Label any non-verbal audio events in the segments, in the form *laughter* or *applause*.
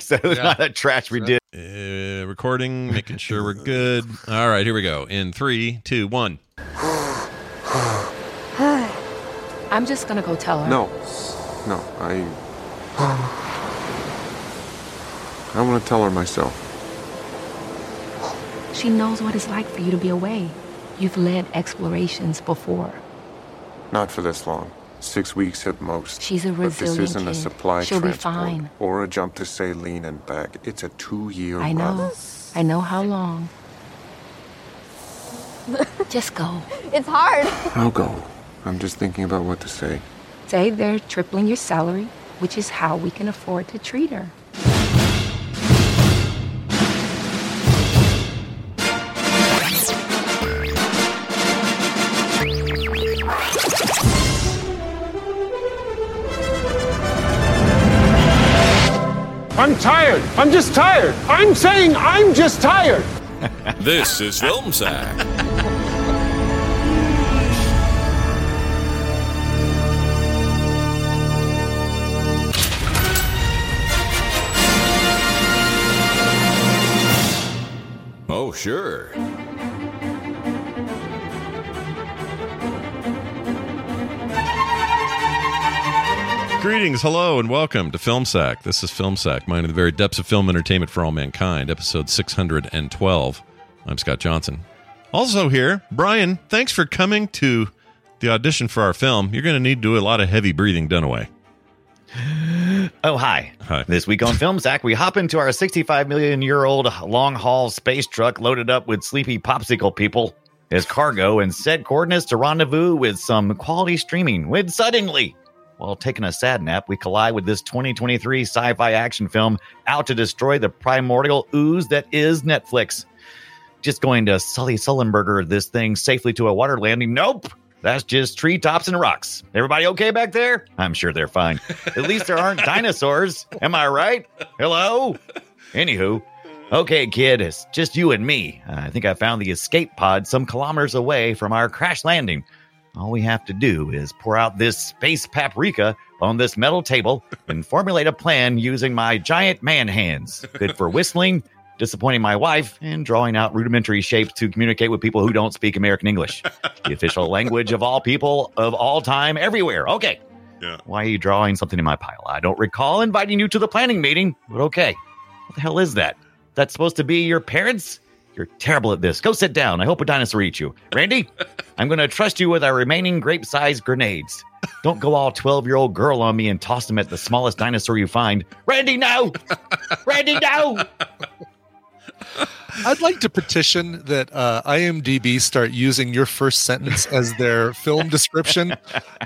So it *laughs* was Yeah. not that trash we did. Uh, recording, making sure we're good. *laughs* All right, here we go. In three, two, one. I'm just gonna go tell her. No, no, I. I want to tell her myself. She knows what it's like for you to be away. You've led explorations before. Not for this long. Six weeks at most. She's a But this resilient isn't a kid. supply She'll be fine. or a jump to saline and back. It's a two-year I run. know. I know how long. *laughs* just go. It's hard. I'll go. I'm just thinking about what to say. Say they're tripling your salary, which is how we can afford to treat her. I'm tired. I'm just tired. I'm saying I'm just tired. *laughs* This is Film Sack. Oh, sure. Greetings, hello, and welcome to Film Sack. This is Film Sack, mining the very depths of film entertainment for all mankind, episode 612. I'm Scott Johnson. Also here, Brian, thanks for coming to the audition for our film. You're going to need to do a lot of heavy breathing, Dunaway. Oh, hi. Hi. This week on Film Sack, we hop into our 65 million year old long haul space truck loaded up with sleepy popsicle people as cargo and set coordinates to rendezvous with some quality streaming. When suddenly, while taking a sad nap, we collide with this 2023 sci fi action film out to destroy the primordial ooze that is Netflix. Just going to Sully Sullenberger this thing safely to a water landing. Nope. That's just treetops and rocks. Everybody okay back there? I'm sure they're fine. At least there aren't *laughs* dinosaurs. Am I right? Hello? Anywho, okay, kid, it's just you and me. I think I found the escape pod some kilometers away from our crash landing. All we have to do is pour out this space paprika on this metal table and formulate a plan using my giant man hands. Good for whistling, disappointing my wife, and drawing out rudimentary shapes to communicate with people who don't speak American English. The official language of all people of all time everywhere. Okay. Yeah. Why are you drawing something in my pile? I don't recall inviting you to the planning meeting, but okay. What the hell is that? That's supposed to be your parents? You're terrible at this. Go sit down. I hope a dinosaur eats you. Randy, *laughs* I'm going to trust you with our remaining grape sized grenades. Don't go all 12 year old girl on me and toss them at the smallest dinosaur you find. Randy, no! Randy, no! I'd like to petition that uh, IMDb start using your first sentence as their film description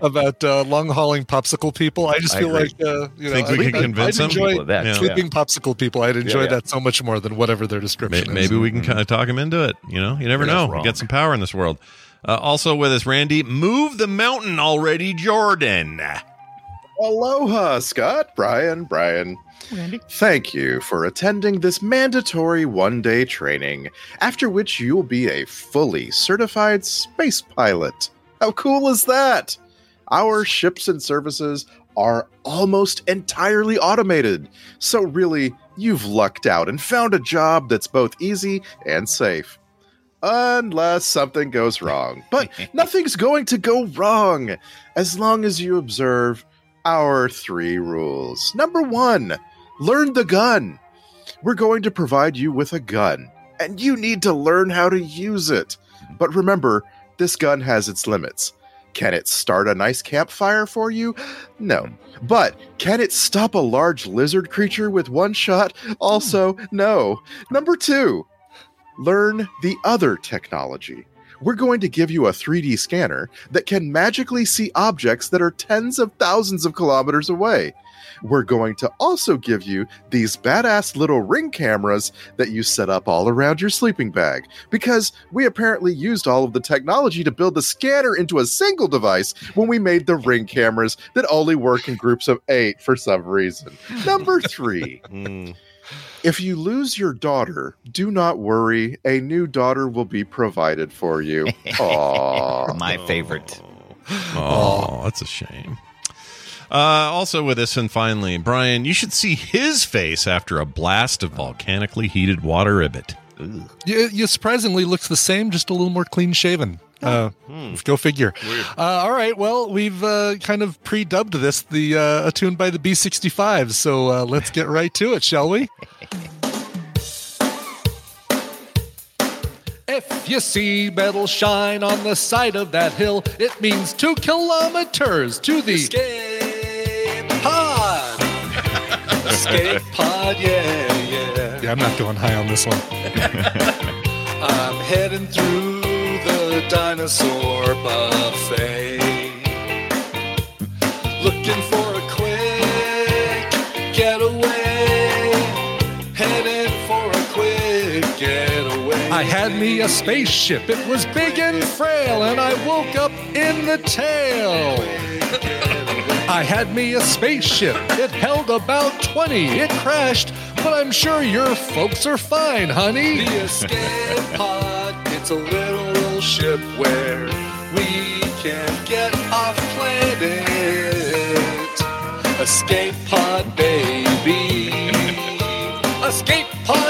about uh, long hauling popsicle people. I just I feel agree. like uh, you know, Think we I- can I- convince I'd them? enjoy People of that, Yeah. sleeping popsicle people. I'd enjoy yeah. that so much more than whatever their May- description Maybe is. we can kind of talk him into it. You know, you never That's know. wrong. Get some power in this world. Uh, also with us, Randy, move the mountain already, Jordan. Aloha, Scott, Brian, Brian. Thank you for attending this mandatory one day training, after which you'll be a fully certified space pilot. How cool is that? Our ships and services are almost entirely automated, so really, you've lucked out and found a job that's both easy and safe. unless something goes wrong. But *laughs* nothing's going to go wrong as long as you observe our three rules. Number one, learn the gun. We're going to provide you with a gun, and you need to learn how to use it. But remember, this gun has its limits. Can it start a nice campfire for you? No. But can it stop a large lizard creature with one shot? Also, no. Number two, learn the other technology. We're going to give you a 3D scanner that can magically see objects that are tens of thousands of kilometers away. We're going to also give you these badass little ring cameras that you set up all around your sleeping bag because we apparently used all of the technology to build the scanner into a single device when we made the ring cameras that only work in groups of eight for some reason. Number three. *laughs* Hmm. If you lose your daughter, do not worry. A new daughter will be provided for you. *laughs* Aww. My favorite. Oh, that's a shame. Uh, also with us, and finally, Brian, you should see his face after a blast of volcanically heated water ribbit. You, you surprisingly looks the same, just a little more clean shaven. Uh, Go figure. Uh, all right. Well, we've uh, kind of pre-dubbed this the uh, attuned by the B65. So uh, let's get right to it, shall we? *laughs* If you see metal shine on the side of that hill, it means two kilometers to the escape escape *laughs* pod, yeah, yeah. Yeah, I'm not going high on this one. *laughs* I'm heading through the dinosaur buffet, looking for a quick getaway. Heading for a quick getaway. I had me a spaceship. It was big and frail, and I woke up in the tail. I had me a spaceship. It held about 20. It crashed, but I'm sure your folks are fine, honey. The escape pod, it's a little ship where we can get off planet. Escape pod, baby. Escape pod,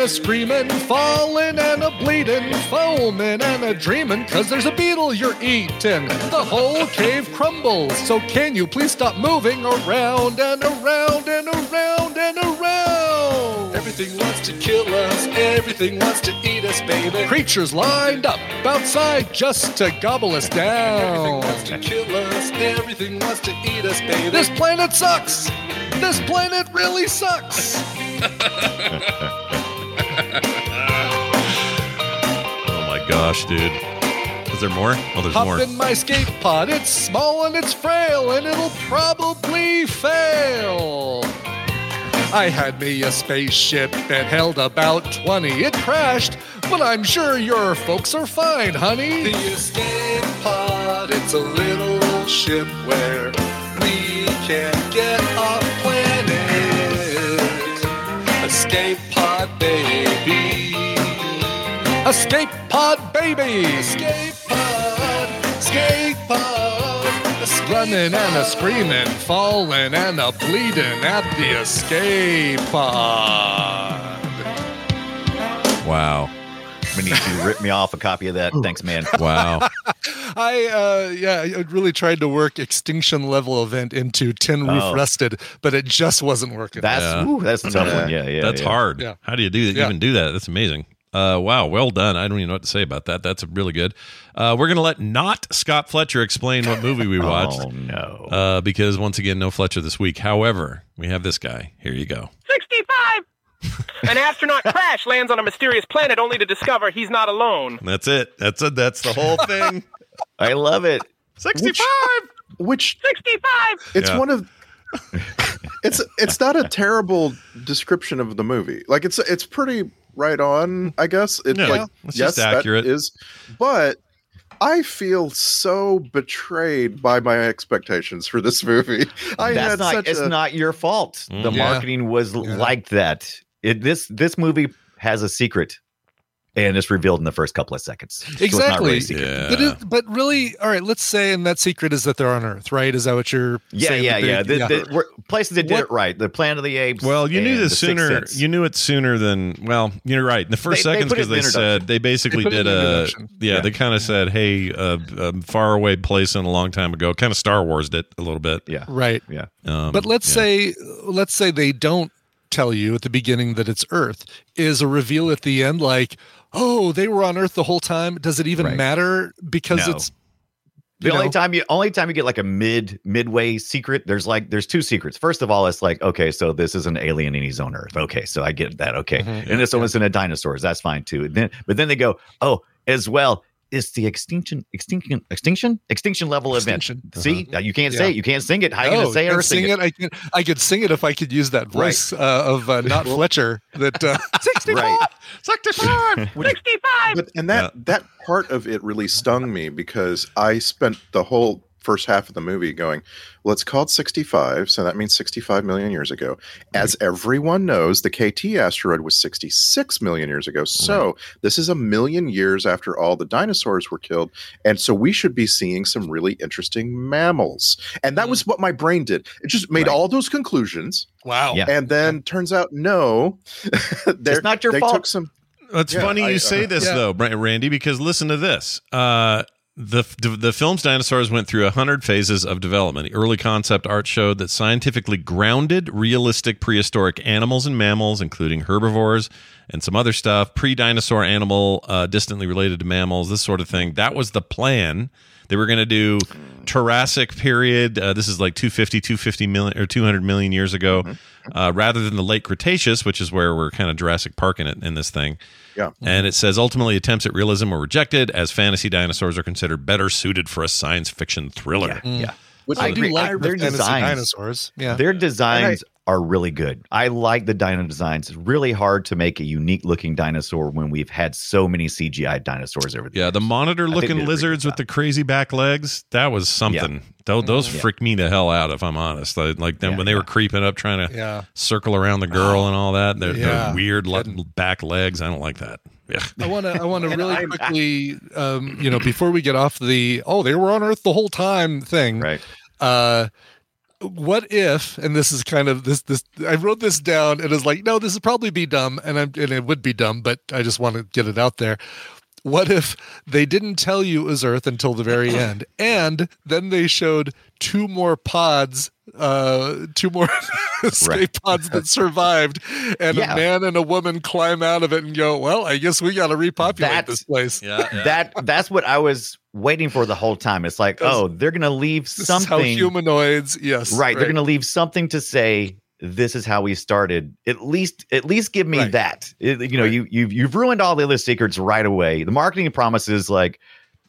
and a screaming, falling and a bleeding, foaming and a dreaming, cause there's a beetle you're eating. The whole cave crumbles, so can you please stop moving around and around and around and around? Everything wants to kill us, everything wants to eat us, baby. Creatures lined up outside just to gobble us down. Everything wants to kill us, everything wants to eat us, baby. This planet sucks! This planet really sucks! *laughs* Oh my gosh, dude. Is there more? Oh, there's Hop more. in my skate pod. It's small and it's frail, and it'll probably fail. I had me a spaceship that held about 20. It crashed, but I'm sure your folks are fine, honey. The escape pod, it's a little ship where we can get off planet. Escape pod, baby. Escape pod, baby. Escape pod. Escape pod. Escape Running and a screaming, falling and a bleeding at the escape pod. Wow. We need you to rip me off a copy of that. Thanks, man. *laughs* Wow. I uh yeah, I really tried to work extinction level event into Tin Roof Oh. Rusted, but it just wasn't working. That's Yeah. ooh, that's a tough one. Yeah, yeah. That's yeah. hard. Yeah. How do you do that? Yeah. Even do that? That's amazing. Uh, wow, well done. I don't even know what to say about that. That's really good. Uh, we're gonna let not Scott Fletcher explain what movie we *laughs* watched. Oh no. Uh, because once again, no Fletcher this week. However, we have this guy. Here you go. 65! An astronaut crash lands on a mysterious planet only to discover he's not alone. That's it. That's it. That's the whole thing. *laughs* I love it. Sixty-five. Which 65! it's Yeah. one of it's it's not a terrible description of the movie. Like it's it's pretty right on, I guess. It's Yeah, like it's yes, just that accurate. is but I feel so betrayed by my expectations for this movie. *laughs* I That's had not. such It's a, not your fault. The Mm. Yeah. marketing was Yeah. like that. It this this movie has a secret. and it's revealed in the first couple of seconds. So it's not Exactly. really a secret. But, it, but really, all right. Let's say, and that secret is that they're on Earth, right? Is that what you're? Yeah, saying yeah, that they- yeah. The, the, we're- places that did What- it right. The Planet of the Apes. Well, you knew this sooner. You knew it sooner than. Well, you're right. In the first They- they seconds, because in the they said they basically They did a. Yeah, Yeah. they kind of said, "Hey, uh, a faraway place in a long time ago." Kind of Star Wars it a little bit. Yeah, right. yeah. Um, But let's yeah. say, let's say they don't tell you at the beginning that it's Earth. Is a reveal at the end like, oh, they were on Earth the whole time? Does it even Right. matter? Because No. it's The only know? time you only time you get like a mid midway secret, there's like there's two secrets. First of all, it's like okay, so this is an alien and he's on Earth. Okay, so I get that. Okay, Mhm. and this one's in a dinosaurs. That's fine too. Then but then they go, oh, as well. It's the extinction, extinction, extinction, extinction level Extinction. event. See, Now, you can't Yeah. say it. You can't sing it. How you Oh, gonna say it and or sing it? I can I could sing it if I could use that Right. voice uh, of uh, *laughs* not Fletcher. That uh, *laughs* Right. *laughs* But and that that part of it really stung me because I spent the whole first half of the movie going, well, it's called 65, so that means 65 million years ago. As everyone knows, the KT asteroid was 66 million years ago. So this is a million years after all the dinosaurs were killed. And so we should be seeing some really interesting mammals. And that was what my brain did. It just made Right. all those conclusions. wow. Yeah. And then turns out, no, *laughs* they're- not your they fault. took some It's Yeah, funny I- you uh, say this yeah. though, Randy, because listen to this. Uh, the, the film's dinosaurs went through 100 phases of development. The early concept art showed that scientifically grounded, realistic prehistoric animals and mammals, including herbivores and some other stuff, pre dinosaur animal, uh, distantly related to mammals, this sort of thing. That was the plan. They were going to do Jurassic period. Uh, this is like 250, 250 million or 200 million years ago, uh, rather than the late Cretaceous, which is where we're kind of Jurassic Park in it in this thing. Yeah. And it says ultimately attempts at realism were rejected as fantasy dinosaurs are considered better suited for a science fiction thriller. Yeah, mm. yeah. Which I I, do agree. like I- their fantasy designs- dinosaurs. Yeah. Their designs are really good. I like the dino designs. It's really hard to make a unique looking dinosaur when we've had so many CGI dinosaurs over the Yeah, years. the monitor I think they looking did a pretty lizards good with the crazy back legs, that was something. Tho- Those freaked me the hell out, if I'm honest. Like, like them Yeah, when they were creeping up trying to Yeah. circle around the girl and all that. Their, Yeah. their weird le- back legs. I don't like that. Yeah. I want to. I want to *laughs* really I'm- quickly, um, you know, before we get off the "oh, they were on Earth the whole time" thing. Right. Uh, what if? And this is kind of this. This I wrote this down, and it's like, no, this would probably be dumb, and I'm and it would be dumb, but I just want to get it out there. What if they didn't tell you it was Earth until the very *coughs* end, and then they showed two more pods, uh, two more *laughs* escape Right. pods that survived, and Yeah. a man and a woman climb out of it and go, "Well, I guess we got to repopulate That's- this place." *laughs* Yeah. That that's what I was waiting for the whole time. It's like, Because oh, they're gonna leave This how something. humanoids, yes, right, They're gonna leave something to say. This is how we started. At least, at least give me Right. that. It- you know, you you've you've ruined all the other secrets right away. The marketing promises, like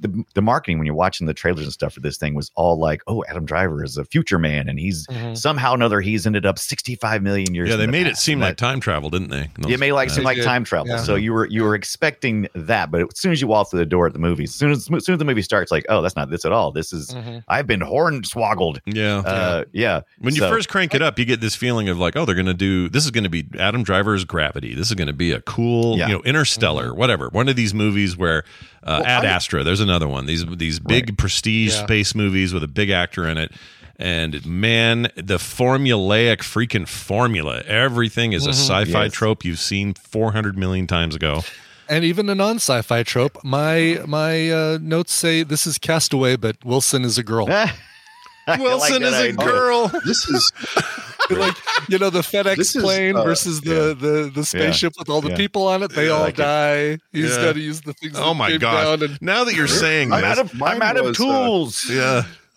the the marketing when you're watching the trailers and stuff for this thing was all like, oh, Adam Driver is a future man, and he's Mhm. somehow or another he's ended up 65 million years. Yeah, they the made it seem And like that- time travel, didn't they? it may like seem like did, time travel. yeah. So you were you were expecting that, but as soon as you walk through the door at the movie, as soon as, as soon as the movie starts, like, oh, that's not this at all. This is Mhm. I've been hornswoggled. Yeah. Uh, yeah. When you first crank it up, you get this feeling of like, oh, they're going to do this is going to be Adam Driver's Gravity. This is going to be a cool, Yeah. you know, Interstellar, whatever. One of these movies where uh, Well, Ad I- Astra. There's another one. These these big prestige Yeah. space movies with a big actor in it. And man, the formulaic freaking formula. Everything is a sci-fi Yes. trope you've seen 400 million times ago. and even a non-sci-fi trope. My my uh, notes say this is Castaway, but Wilson is a girl. *laughs* I Wilson like that is a idea. girl. This is *laughs* like you know the FedEx is, plane uh, versus the, the the spaceship with all the Yeah. people on it. They Yeah, all like it. die. He's Yeah. got to use the things. Oh that my god! and Now that you're saying I'm this, out of I'm out of was, uh, tools.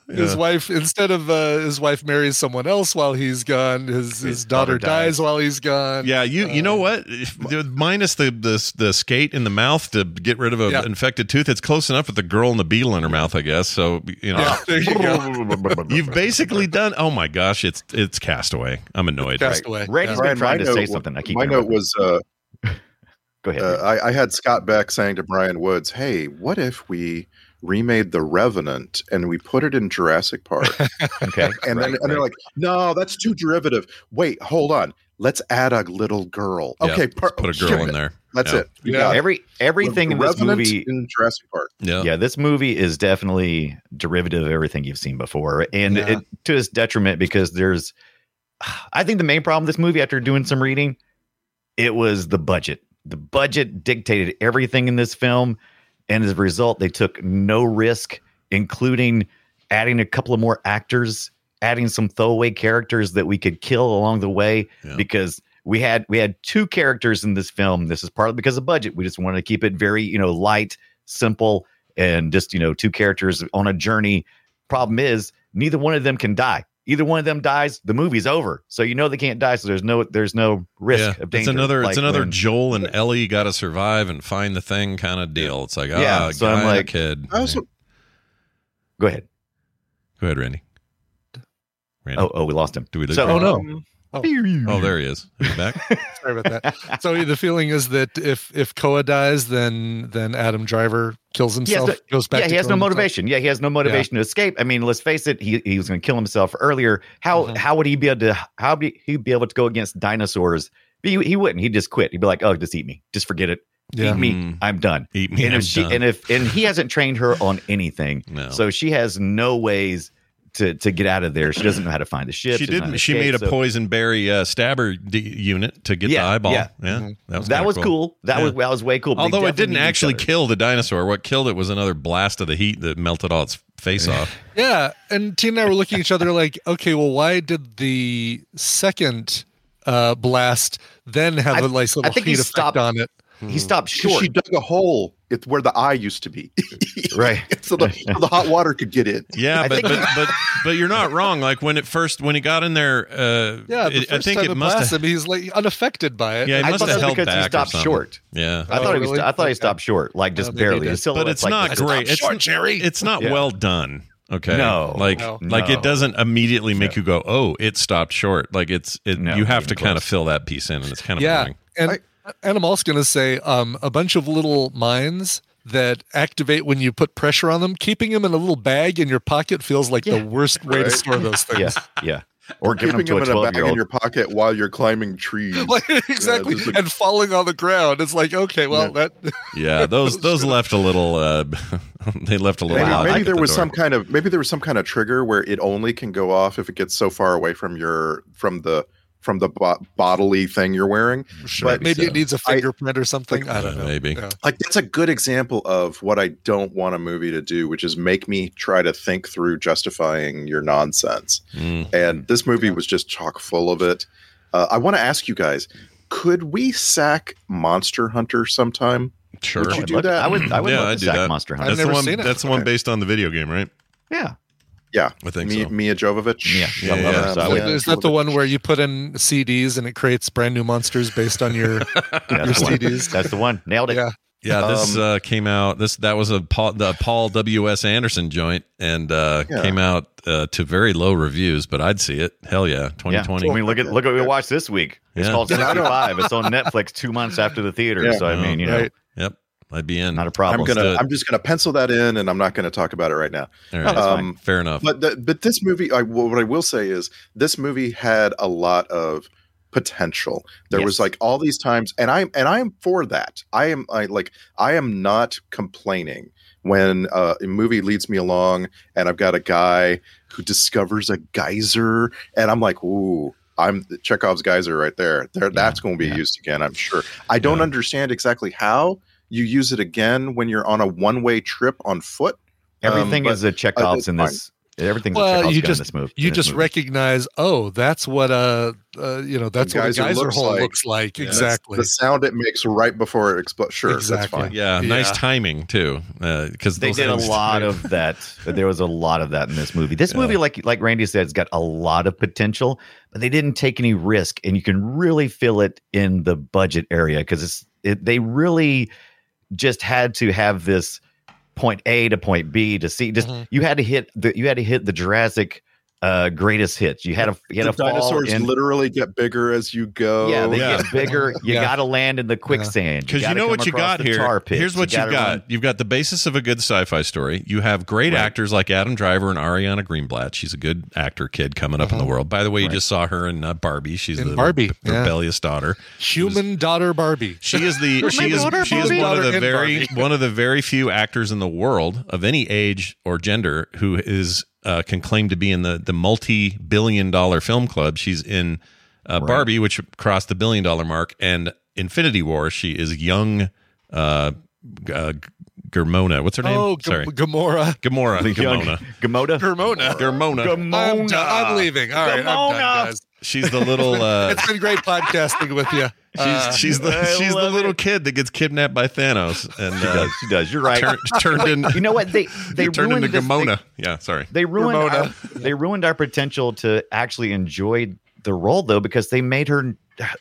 Yeah. his wife instead of uh, his wife marries someone else while he's gone. His his, daughter, daughter dies. dies. while he's gone. Yeah, you you know what? If, minus the, the the skate in the mouth to get rid of an Yeah. infected tooth, it's close enough with the girl and the beetle in her mouth, I guess. So you know, Yeah, there you go. *laughs* you've basically done. Oh my gosh, it's it's Castaway. I'm annoyed. Castaway. Randy's Yeah. been trying my to say note- something. I keep my note interrupting. was uh, *laughs* Go ahead. uh, I, I had Scott Beck saying to Bryan Woods, "Hey, what if we remade The Revenant and we put it in Jurassic Park?" *laughs* okay. *laughs* And Right, then and they're like, "No, that's too derivative." Wait, hold on. let's add a little girl. Yeah, Okay, let's put a girl in there. That's Yeah. it. You got it. Every everything in this Revenant movie in Jurassic Park. Yeah. yeah, this movie is definitely derivative of everything you've seen before, and Yeah. it, to its detriment because there's. I think the main problem this movie, after doing some reading, it was the budget. The budget dictated everything in this film, and as a result, they took no risk, including adding a couple of more actors, adding some throwaway characters that we could kill along the way, Yeah. because we had we had two characters in this film. This is partly because of budget. We just wanted to keep it very you know light, simple, and just you know two characters on a journey. Problem is, neither one of them can die. Either one of them dies, the movie's over. So you know they can't die. So there's no there's no risk Yeah, of it's another Like it's another when- Joel and Ellie got to survive and find the thing kind of deal. It's like ah, Yeah, so I'm guy a like- kid. I also Go ahead. Go ahead, Randy. Randy, Oh, oh, we lost him. do we lose? So, Oh no. Um, Oh, there he is. Are you back? *laughs* Sorry about that. So the feeling is that if if Koa dies, then then Adam Driver kills He himself, no- goes back. yeah, to he has no killing himself. motivation. Yeah, he has no motivation to escape. I mean, let's face it, he, he was going to kill himself earlier. How Mhm. how would he be able to how would he be able to go against dinosaurs? He, he wouldn't. He'd just quit. He'd be like, "Oh, just eat me. Just forget it. Yeah. Eat me. Mm. I'm done." Eat me. and I'm if she done. and if and he hasn't trained her on anything, No. so she has no ways to to get out of there. She doesn't know how to find the ship. she doesn't know did. how to She escape, made a so- poison berry uh, stabber d- unit to get Yeah, the eyeball. yeah. Yeah, Mhm. that was That was cool. That Yeah. was that was way cool. Although it didn't actually kill the dinosaur, what killed it was another blast of the heat that melted all its face off. *laughs* Yeah, and Tina and I were looking at each other like, okay, well, why did the second uh, blast then have I- a nice I little think he heat effect stopped- on it? He stopped short. she dug a hole. It's where the eye used to be, *laughs* right. *laughs* so, the, so the hot water could get in. Yeah, but, but but but you're not wrong. Like when it first when he got in there, uh, Yeah, the it- I first think time it it must have. him, he's like unaffected by it. Yeah, it I must have held because back or stopped something. short. Yeah, I Oh, thought he was. really? I thought he stopped short, like just Oh, barely. did. But it's like not great. It's short, Jerry. It's not Yeah. well done. Okay. No. like No. like it doesn't immediately make you go, oh, it stopped short. Like it's it. No, you have to kind of fill that piece in, and it's kind of yeah, boring. and and I'm also going to say um, a bunch of little mines that activate when you put pressure on them. Keeping them in a little bag in your pocket feels like Yeah. the worst way to store those *laughs* things. Yeah, yeah. Or giving them Keeping to them a in a twelve bag year in your pocket while you're climbing trees. *laughs* Like, exactly, just like- and falling on the ground. It's like okay, well that *laughs* Yeah, those those left a little. Uh, they left a little. Maybe, logic maybe there the was door. some kind of maybe there was some kind of trigger where it only can go off if it gets so far away from your from the from the bo- bodily thing you're wearing. Sure, but maybe so. it needs a fingerprint or something. I don't know. Maybe. Yeah. like that's a good example of what I don't want a movie to do, which is make me try to think through justifying your nonsense. Mm. And this movie was just chock full of it. Uh, I want to ask you guys: Could we sack Monster Hunter sometime? Sure. Would you I'd do love that? I would. I would Yeah, love I'd to do sack that. Monster Hunter. I've That's the one. seen it. That's the one based on the video game, right? Yeah. Yeah, I think Mia, so. Mia Jovovich. Yeah, Yeah, I love yeah. So I Yeah. Is that the one where you put in CDs and it creates brand new monsters based on your *laughs* your the one. CDs? That's the one. Nailed it. Yeah. Yeah, this Um, uh, came out. This that was a Paul, the Paul W S Anderson joint, and uh, Yeah. came out uh, to very low reviews. But I'd see it. Hell yeah, Yeah. 2020. I mean, look at look at what we watched this week. It's Yeah. called *laughs* 65. it's on Netflix two months after the theater. Yeah. So I mean, you know, Right. Yep, I'd be in. not a problem. I'm gonna. I'm just gonna pencil that in, and I'm not gonna talk about it right now. All right, that's fine. Um, fair enough. But the, but this movie, I, what I will say is, this movie had a lot of potential. There was like all these times, and I'm and I am for that. I am I like I am not complaining when uh, a movie leads me along, and I've got a guy who discovers a geyser, and I'm like, ooh. I'm Chekhov's geyser right there. There, that's going to be yeah. used again. I'm sure. I don't Yeah. understand exactly how you use it again when you're on a one-way trip on foot. Everything Um, but- is a Chekhov's it's in this. Everything's Well, a Chekhov's you just- in this movie. You just movie. recognize, oh, that's what a, uh, you know, that's what a geyser geyser looks hole like. looks like. Yeah. That's Exactly. the sound it makes right before it explodes. Sure, that's Exactly. fine. yeah, nice timing too, because they did a lot *laughs* of that. There was a lot of that in this movie. This Yeah. movie, like like Randy said, has got a lot of potential, but they didn't take any risk, and you can really feel it in the budget area because it's it, they really just had to have this point A to point B to see. Just Mhm. you had to hit the you had to hit the Jurassic uh, greatest hits. You had a you had the a dinosaurs in, literally get bigger as you go. yeah, they Yeah. get bigger. *laughs* You Yeah. got to land in the quicksand Because you, gotta know what you got here. tar pits. Here's what you, gotta got. run- You've got the basis of a good sci-fi story. You have great Right. actors like Adam Driver and Ariana Greenblatt. She's a good actor kid coming up in the world. By the way, you Right. just saw her in uh, Barbie. She's In the Barbie, re- yeah. rebellious daughter. Human daughter Barbie. She is the *laughs* she is daughter she is Barbie. one of the very Barbie. one of the very few actors in the world of any age or gender who is uh, can claim to be in the the multi billion dollar film club. She's in uh, Barbie, which crossed the billion dollar mark, and Infinity War. She is young. Uh, uh, Germona. What's her name? Oh, G- Sorry, Gamora. Gamora. The *laughs* young- Gamona. Gamoda. Germona. Gamona. I'm. I'm leaving. All right, I'm done, guys. She's the little. Uh, *laughs* It's been great podcasting with you. Uh, she's she's the *laughs* I she's the little it. kid that gets kidnapped by Thanos and She uh, does. She does. You're right. turn, *laughs* turned in. you know what? They *laughs* they turned ruined into this- Gamona. yeah, sorry. They, they ruined Ramona. our, they ruined our potential to actually enjoy the role though because they made her.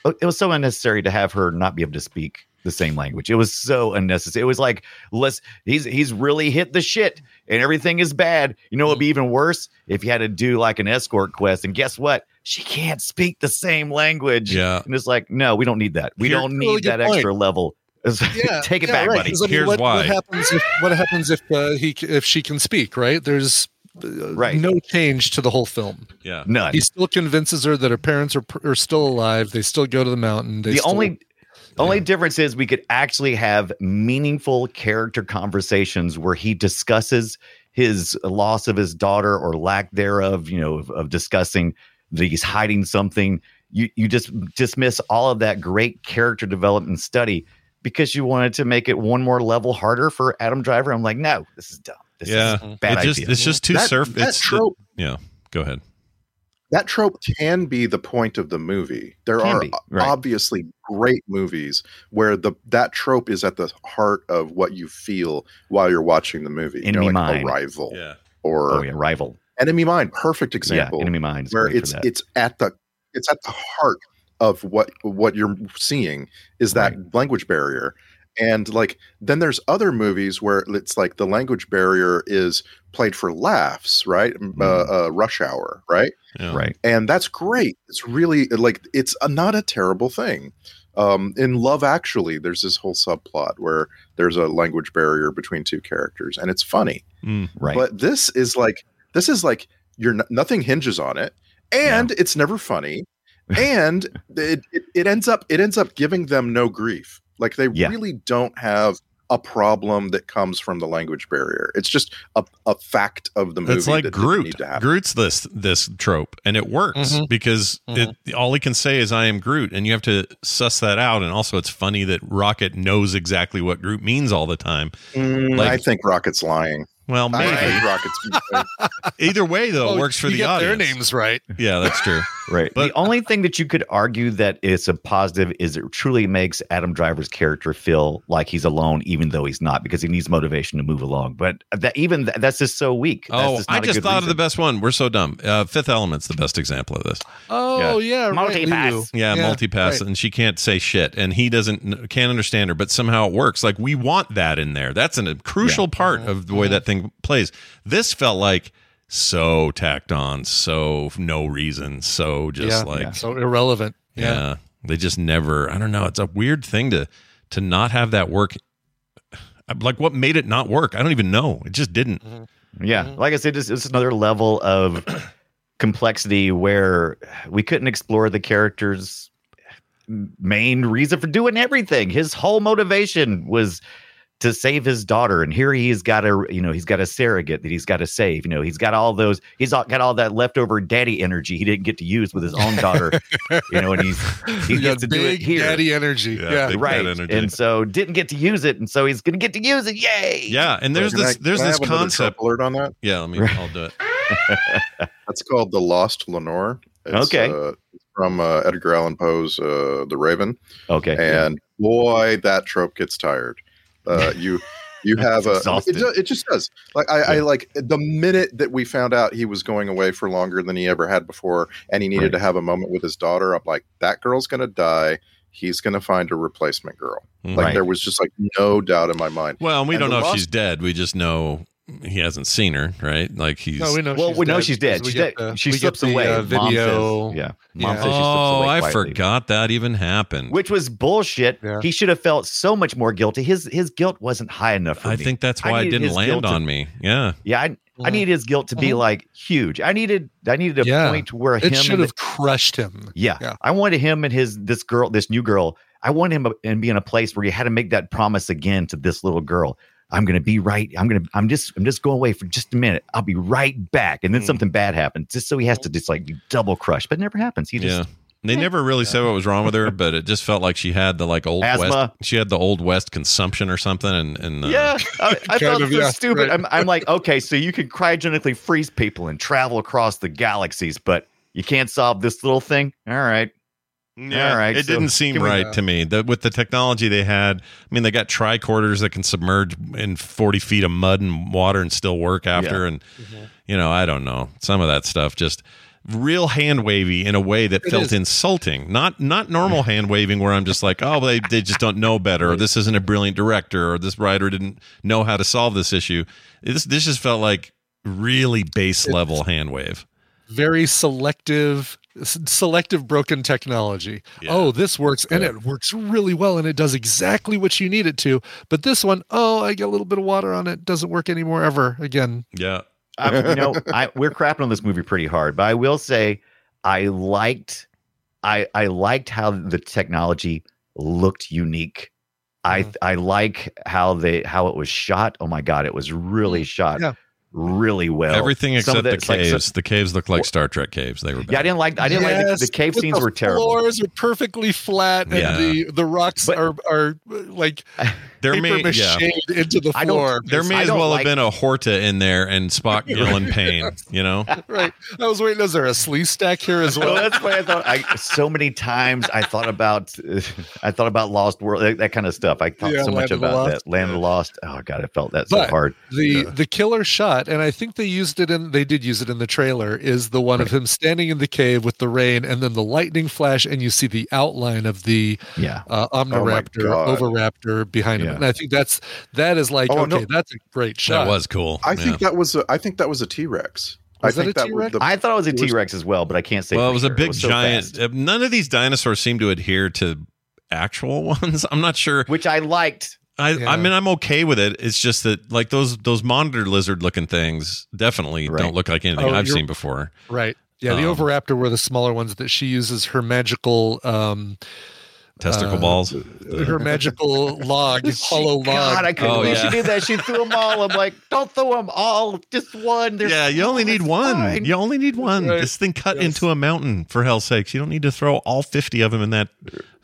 It was so unnecessary to have her not be able to speak the same language. It was so unnecessary. It was like, let's he's he's really hit the shit and everything is bad. You know, it'd be even worse if you had to do like an escort quest. And guess what? She can't speak the same language. Yeah. And it's like, no, we don't need that. We Here- don't Really need good that point. extra level. *laughs* yeah, Take it yeah, back, right, buddy. 'cause, I mean, Here's what, why. What happens if what happens if uh, he if she can speak? Right? There's uh, Right. no change to the whole film. Yeah. None. He still convinces her that her parents are are still alive. They still go to the mountain. They the still- only only difference is we could actually have meaningful character conversations where he discusses his loss of his daughter or lack thereof you know of, of discussing that he's hiding something you you just dismiss all of that great character development study because you wanted to make it one more level harder for Adam Driver I'm like no this is dumb this Yeah. is a bad it just idea it's just too That- surf. that It's trope- yeah. Go ahead. that trope can be the point of the movie. There Can are be, right. obviously great movies where the that trope is at the heart of what you feel while you're watching the movie. you know, Enemy like Mine. Arrival Yeah. or oh yeah rival Enemy Mine, perfect example. yeah Enemy Mine where it's it's at the it's at the heart of what what you're seeing is that language barrier. And like then there's other movies where it's like the language barrier is played for laughs right? Uh, uh, rush hour right? Yeah. right. And that's great. It's really like it's a, not a terrible thing. Um, in love actually there's this whole subplot where there's a language barrier between two characters and it's funny. Mm. right. But this is like this is like you're n- nothing hinges on it and it's never funny *laughs* and it, it it ends up it ends up giving them no grief like they Yeah. really don't have a problem that comes from the language barrier it's just a, a fact of the movie It's like that Groot. need to happen. Groot's this this trope, and it works Mhm. because It, all he can say is "I am Groot," and you have to suss that out. And also, it's funny that Rocket knows exactly what Groot means all the time. Mm, like- i think rocket's lying Well, maybe rocket's *laughs* either way though, Oh, works for you the get audience. Their names right. Yeah, that's true. *laughs* Right. But- the only thing that you could argue that is a positive is it truly makes Adam Driver's character feel like he's alone, even though he's not, because he needs motivation to move along. But that even th- that's just so weak. That's Oh, just I not a just good thought of the best one. We're so dumb. Uh, Fifth Element's the best example of this. Oh yeah, right, Multi-pass. Leeloo. Yeah, multi-pass, right. and she can't say shit, and he doesn't can't understand her, but somehow it works. Like we want that in there. That's an, a crucial part of the way that thing plays. This felt like so tacked on, so no reason, so just yeah, like so irrelevant. yeah. Yeah. they just never. I don't know. It's a weird thing to to not have that work. Uh, like what made it not work? I don't even know. It just didn't. Mm-hmm. Yeah, mm-hmm. like I said, it's, it's another level of *clears throat* complexity where we couldn't explore the character's main reason for doing everything. His whole motivation was to save his daughter, and here he's got a you know he's got a surrogate that he's got to save. You know he's got all those he's all, got all that leftover daddy energy he didn't get to use with his own daughter. you know, and he's *laughs* he You gets got to do it big here. daddy energy. Yeah, Yeah, Right, energy. and so didn't get to use it, and so he's gonna get to use it. Yay! Yeah, and there's Can I- this there's this concept. alert on that Yeah, let me. I'll do it. *laughs* That's called the Lost Lenore. It's, Okay. uh, from uh, Edgar Allan Poe's uh, The Raven, Okay. and boy, that trope gets tired. Uh, you you have a it, it just does. Like I, I like the minute that we found out he was going away for longer than he ever had before, and he needed Right. to have a moment with his daughter. I'm like, that girl's gonna die. He's gonna find a replacement girl. Like Right. there was just like no doubt in my mind. Well, and we And don't the know if Lost- she's dead. We just know he hasn't seen her, right? Like he's. No, we know. Well, she's we know dead she's dead. She's dead. the- She slips the, away. uh, Mom video. says- yeah. Mom Yeah. says oh, I quietly. forgot that even happened. Which was bullshit. Yeah. He should have felt so much more guilty. His his guilt wasn't high enough for I me. think that's why it didn't land guilt to- on me. Yeah. Yeah, I, I needed his guilt to be Uh-huh. like huge. I needed I needed a Yeah. point where him It and should the- have crushed him. Yeah. Yeah. I wanted him and his this girl, this new girl. I wanted him and be in a place where he had to make that promise again to this little girl. I'm gonna be right. I'm gonna. I'm just. I'm just going away for just a minute. I'll be right back. And then Mm. something bad happens, just so he has to just like double crush, But it never happens. He just. yeah. They never really said what was wrong with her, *laughs* but it just felt like she had the like old Asthma. west. She had the old west consumption or something, and and uh, Yeah, I, *laughs* I Kind felt of, so yeah, stupid. right. I'm, I'm like, okay, so you can cryogenically freeze people and travel across the galaxies, but you can't solve this little thing. All right, Yeah, All right, it so didn't seem right to me. The, with the technology they had, I mean, they got tricorders that can submerge in forty feet of mud and water and still work after. And Mm-hmm. you know, I don't know some of that stuff. Just real hand wavy in a way that It felt is. insulting. Not not normal hand waving where I'm just like, oh, they they just don't know better, or this isn't a brilliant director, or this writer didn't know how to solve this issue. This this just felt like really base level hand wave. Very selective, selective broken technology. Yeah. Oh, this works, and it works really well, and it does exactly what you need it to. But this one, oh, I get a little bit of water on it, doesn't work anymore ever again. Yeah. I, you know, I, we're crapping on this movie pretty hard, but I will say I liked, I I liked how the technology looked unique. I mm-hmm. I like how they how it was shot. Oh my god, it was really mm-hmm. shot Yeah. Really well. Everything except the it's like caves. some- the caves looked like Star Trek caves. They were bad. yeah, I didn't like I didn't like the, the cave scenes the were terrible. The floors are perfectly flat, and Yeah. the the rocks But- are are like *laughs* There paper may yeah. into the floor. There may as well like- have been a Horta in there and Spock *laughs* feeling pain, you know? *laughs* right. I was waiting. Is there a Sleestak here as Well, well? that's why I thought I so many times I thought about I thought about Lost World that, that kind of stuff. I thought Yeah, so Land much about Lost. that Land of the Lost. Oh god, I felt that so But hard. the the killer shot, and I think they used it in they did use it in the trailer, is the one of him standing in the cave with the rain and then the lightning flash, and you see the outline of the Yeah. uh, Omniraptor, God. Oviraptor behind him. Yeah. And I think that's that is like Oh, okay, no. that's a great shot. That was cool. I yeah. think that was a, I think that was a T Rex. I that think a that was T-Rex? the I thought it was a it was- T Rex as well, but I can't say. well, for it was a sure. big so giant. fast. uh, None of these dinosaurs seem to adhere to actual *laughs* ones. I'm not sure. which I liked. I, Yeah. I mean, I'm okay with it. It's just that like those those monitor lizard looking things definitely Right. don't look like anything Oh, I've seen before. right. Yeah, the Um, Oviraptor were the smaller ones that she uses her magical um Testicle Uh, balls. her magical *laughs* log, hollow log. God, I couldn't Oh, believe yeah. she did that. She threw them all. I'm like, don't throw them all, just one. They're Yeah, you only need one. fine. You only need one. Right. This thing cut Yes. into a mountain for hell's sakes. You don't need to throw all 50 of them in that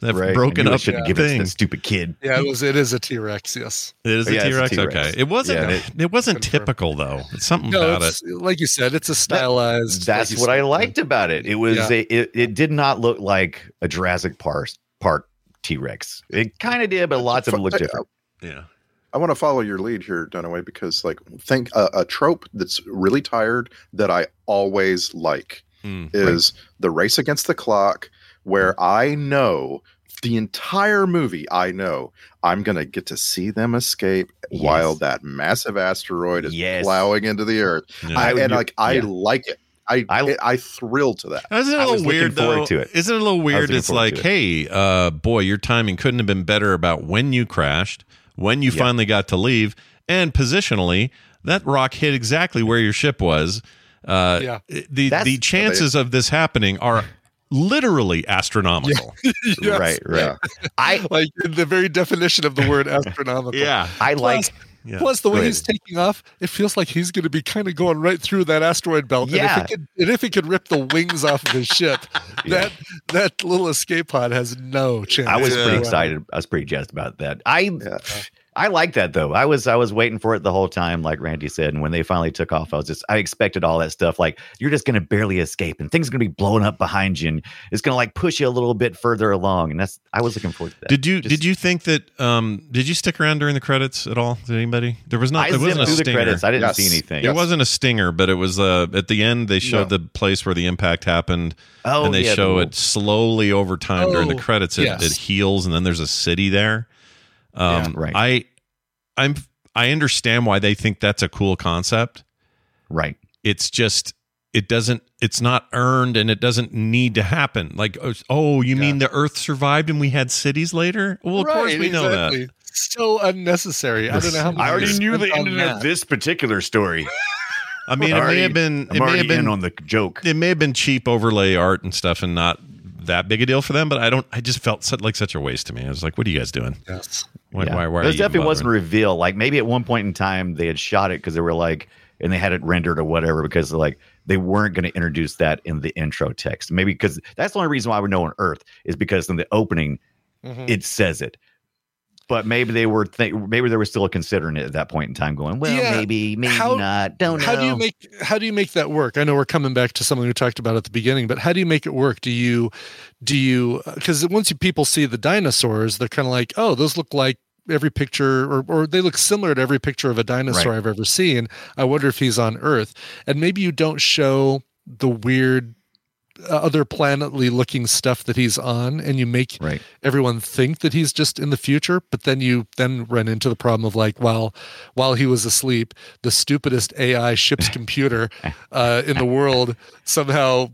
that Right. broken I knew I up shouldn't give it to thing. that stupid kid. Yeah, it was it is a T Rex, yes. It is Oh, a yeah, it's a T-Rex? T-Rex. Okay. It wasn't Yeah, it, it- wasn't Confirmed. typical though. It's something No, about it. like you said, it's a stylized. That's like you what I liked about it. It was Yeah. a, it, it did not look like a Jurassic Park Park T Rex. It kind of did, but lots of them looked I- uh, different. Uh, yeah. I want to follow your lead here, Dunaway, because like think a, a trope that's really tired that I always like Mm, is the race against the clock, where hmm. I know the entire movie. I know I'm gonna get to see them escape Yes. while that massive asteroid is Yes. plowing into the earth. Yeah. I, and do- like I yeah. like it. I I- I, I thrill to that. Isn't it I a was little weird though? to it. Isn't it a little weird? It's like, to hey, uh, boy, your timing couldn't have been better about when you crashed, when you Yeah. finally got to leave, and positionally, that rock hit exactly where your ship was. Uh, Yeah. the That's- the chances of this happening are literally astronomical. *laughs* Yes. Right, right. I *laughs* Like the very definition of the word *laughs* astronomical. Yeah. I like Plus, Yeah. plus the way Go he's taking off, it feels like he's going to be kind of going right through that asteroid belt. Yeah. And if, he could, and if he could rip the wings off of his ship, *laughs* that that little escape pod has no chance. I was Yeah. pretty excited. I was pretty jazzed about that. I Yeah. I like that though. I was I was waiting for it the whole time, like Randy said. And when they finally took off, I was just I expected all that stuff. Like you're just gonna barely escape, and things are gonna be blowing up behind you, and it's gonna like push you a little bit further along. And that's I was looking forward to that. Did you Just- did you think that um did you stick around during the credits at all? Did anybody? There was not I there wasn't a through the stinger. credits. I didn't Yes. see anything. It wasn't a stinger, but it was uh at the end they showed No. the place where the impact happened Oh, and they yeah, show little- it slowly over time during the Oh, credits it, yes. it heals and then there's a city there. Um Yeah, right. I I'm I understand why they think that's a cool concept. Right. It's just it doesn't it's not earned and it doesn't need to happen. Like oh, oh you mean the earth survived and we had cities later? Well, of course Right, we know exactly. that. So unnecessary. I don't know how. *laughs* I already knew the spent ending that. of this particular story. I mean, it Already- may have been I'm it may already have been in on the joke. it may have been cheap overlay art and stuff and not that big a deal for them, but I don't I just felt such, like such a waste to me. I was like, what are you guys doing? Yes. Why, Yeah. why, why are This definitely wasn't bothering? revealed. Like maybe at one point in time they had shot it because they were like, and they had it rendered or whatever because like they weren't going to introduce that in the intro text. Maybe because that's the only reason why we know on Earth is because in the opening Mhm. it says it. But maybe they were think maybe they were still considering it at that point in time, going, well, Yeah. maybe, maybe How- not. Don't know. How do you make how do you make that work? I know we're coming back to something we talked about at the beginning, but how do you make it work? Do you do you because once you people see the dinosaurs, they're kind of like, oh, those look like every picture or or they look similar to every picture of a dinosaur Right. I've ever seen. I wonder if he's on Earth. And maybe you don't show the weird other planetly looking stuff that he's on and you make right. everyone think that he's just in the future but then you then run into the problem of like while while he was asleep the stupidest ai ship's *laughs* computer uh, in the world somehow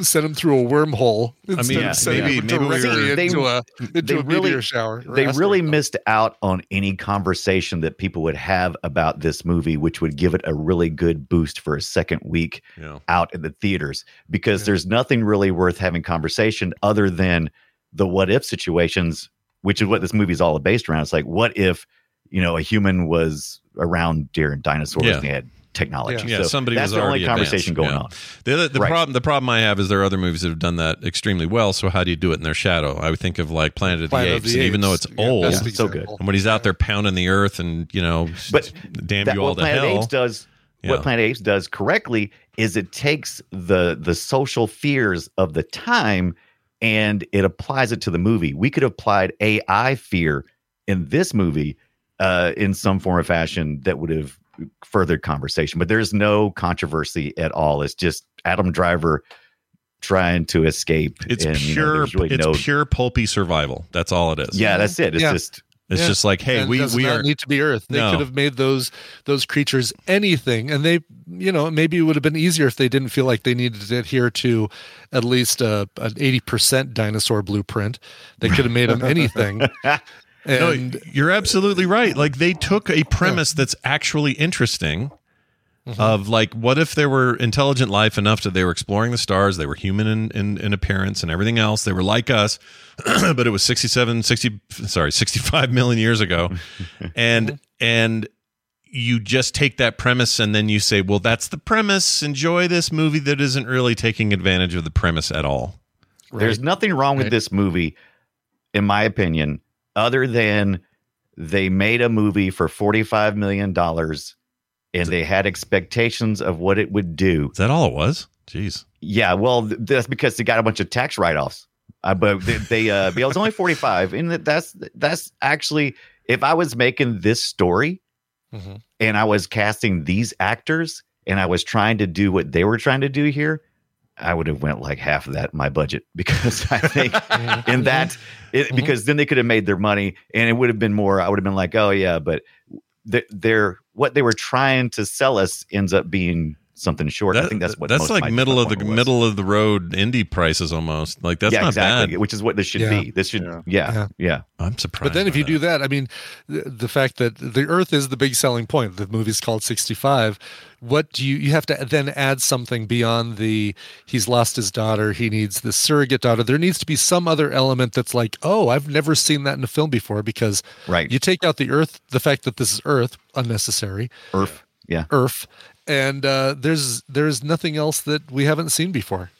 sent him through a wormhole instead mean, of sending maybe- him maybe we were- They- into a into they a really- meteor shower They really belt. missed out on any conversation that people would have about this movie, which would give it a really good boost for a second week Yeah. out in the theaters because Yeah. there's nothing really worth having conversation other than the what if situations, which is what this movie is all based around. It's like, what if, you know, a human was around during dinosaurs Yeah. and they had technology? Yeah, So somebody that's was the only already conversation advanced, going yeah. on. The other, the Right. problem the problem I have is there are other movies that have done that extremely well. So how do you do it in their shadow? I would think of like Planet of Planet the of Apes, the and even though it's Yeah, old, Yeah, so good. and when he's out there pounding the earth and you know, But damn that, you all what to Planet hell. Apes does Yeah. what Planet Apes does correctly is it takes the the social fears of the time and it applies it to the movie. We could have applied AI fear in this movie uh, in some form or fashion that would have furthered conversation. But there's no controversy at all. It's just Adam Driver trying to escape. It's and, you know, pure. really it's no- pure pulpy survival. That's all it is. Yeah, that's it. It's Yeah. just It's Yeah. just like, hey, And we does we not are. need to be Earth. They No. could have made those those creatures anything, and they, you know, maybe it would have been easier if they didn't feel like they needed to adhere to at least a, an eighty percent dinosaur blueprint. They could have made them anything. *laughs* no, you're absolutely right. Like they took a premise that's actually interesting. Mm-hmm. Of like, what if there were intelligent life enough that they were exploring the stars, they were human in, in, in appearance and everything else, they were like us, *clears throat* but it was 67, 60, sorry, 65 million years ago. *laughs* and, and you just take that premise and then you say, well, that's the premise. Enjoy this movie that isn't really taking advantage of the premise at all. There's nothing wrong with this movie, in my opinion, other than they made a movie for $45 million and they had expectations of what it would do. Is that all it was? Jeez. Yeah, well, th- that's because they got a bunch of tax write offs. Uh, but they, they uh, it was only 45. And that's, that's actually, if I was making this story Mhm. and I was casting these actors and I was trying to do what they were trying to do here, I would have went like half of that my budget *laughs* because I think *laughs* in that it, Mhm. because then they could have made their money and it would have been more. I would have been like, oh yeah, but th- they're what they were trying to sell us ends up being something short. I think that's what that's most like my middle of the was. middle of the road indie prices almost. Like that's yeah, not exactly. bad. Which is what this should Yeah. be. This should, Yeah. yeah, yeah. Yeah. I'm surprised. But then if you that. do that, I mean, the, the fact that the Earth is the big selling point. The movie's called 65. What do you you have to then add something beyond the he's lost his daughter, he needs the surrogate daughter. There needs to be some other element that's like, "Oh, I've never seen that in a film before" because Right. you take out the Earth, the fact that this is Earth, unnecessary. Earth. Yeah. Earth and uh, there's there's nothing else that we haven't seen before.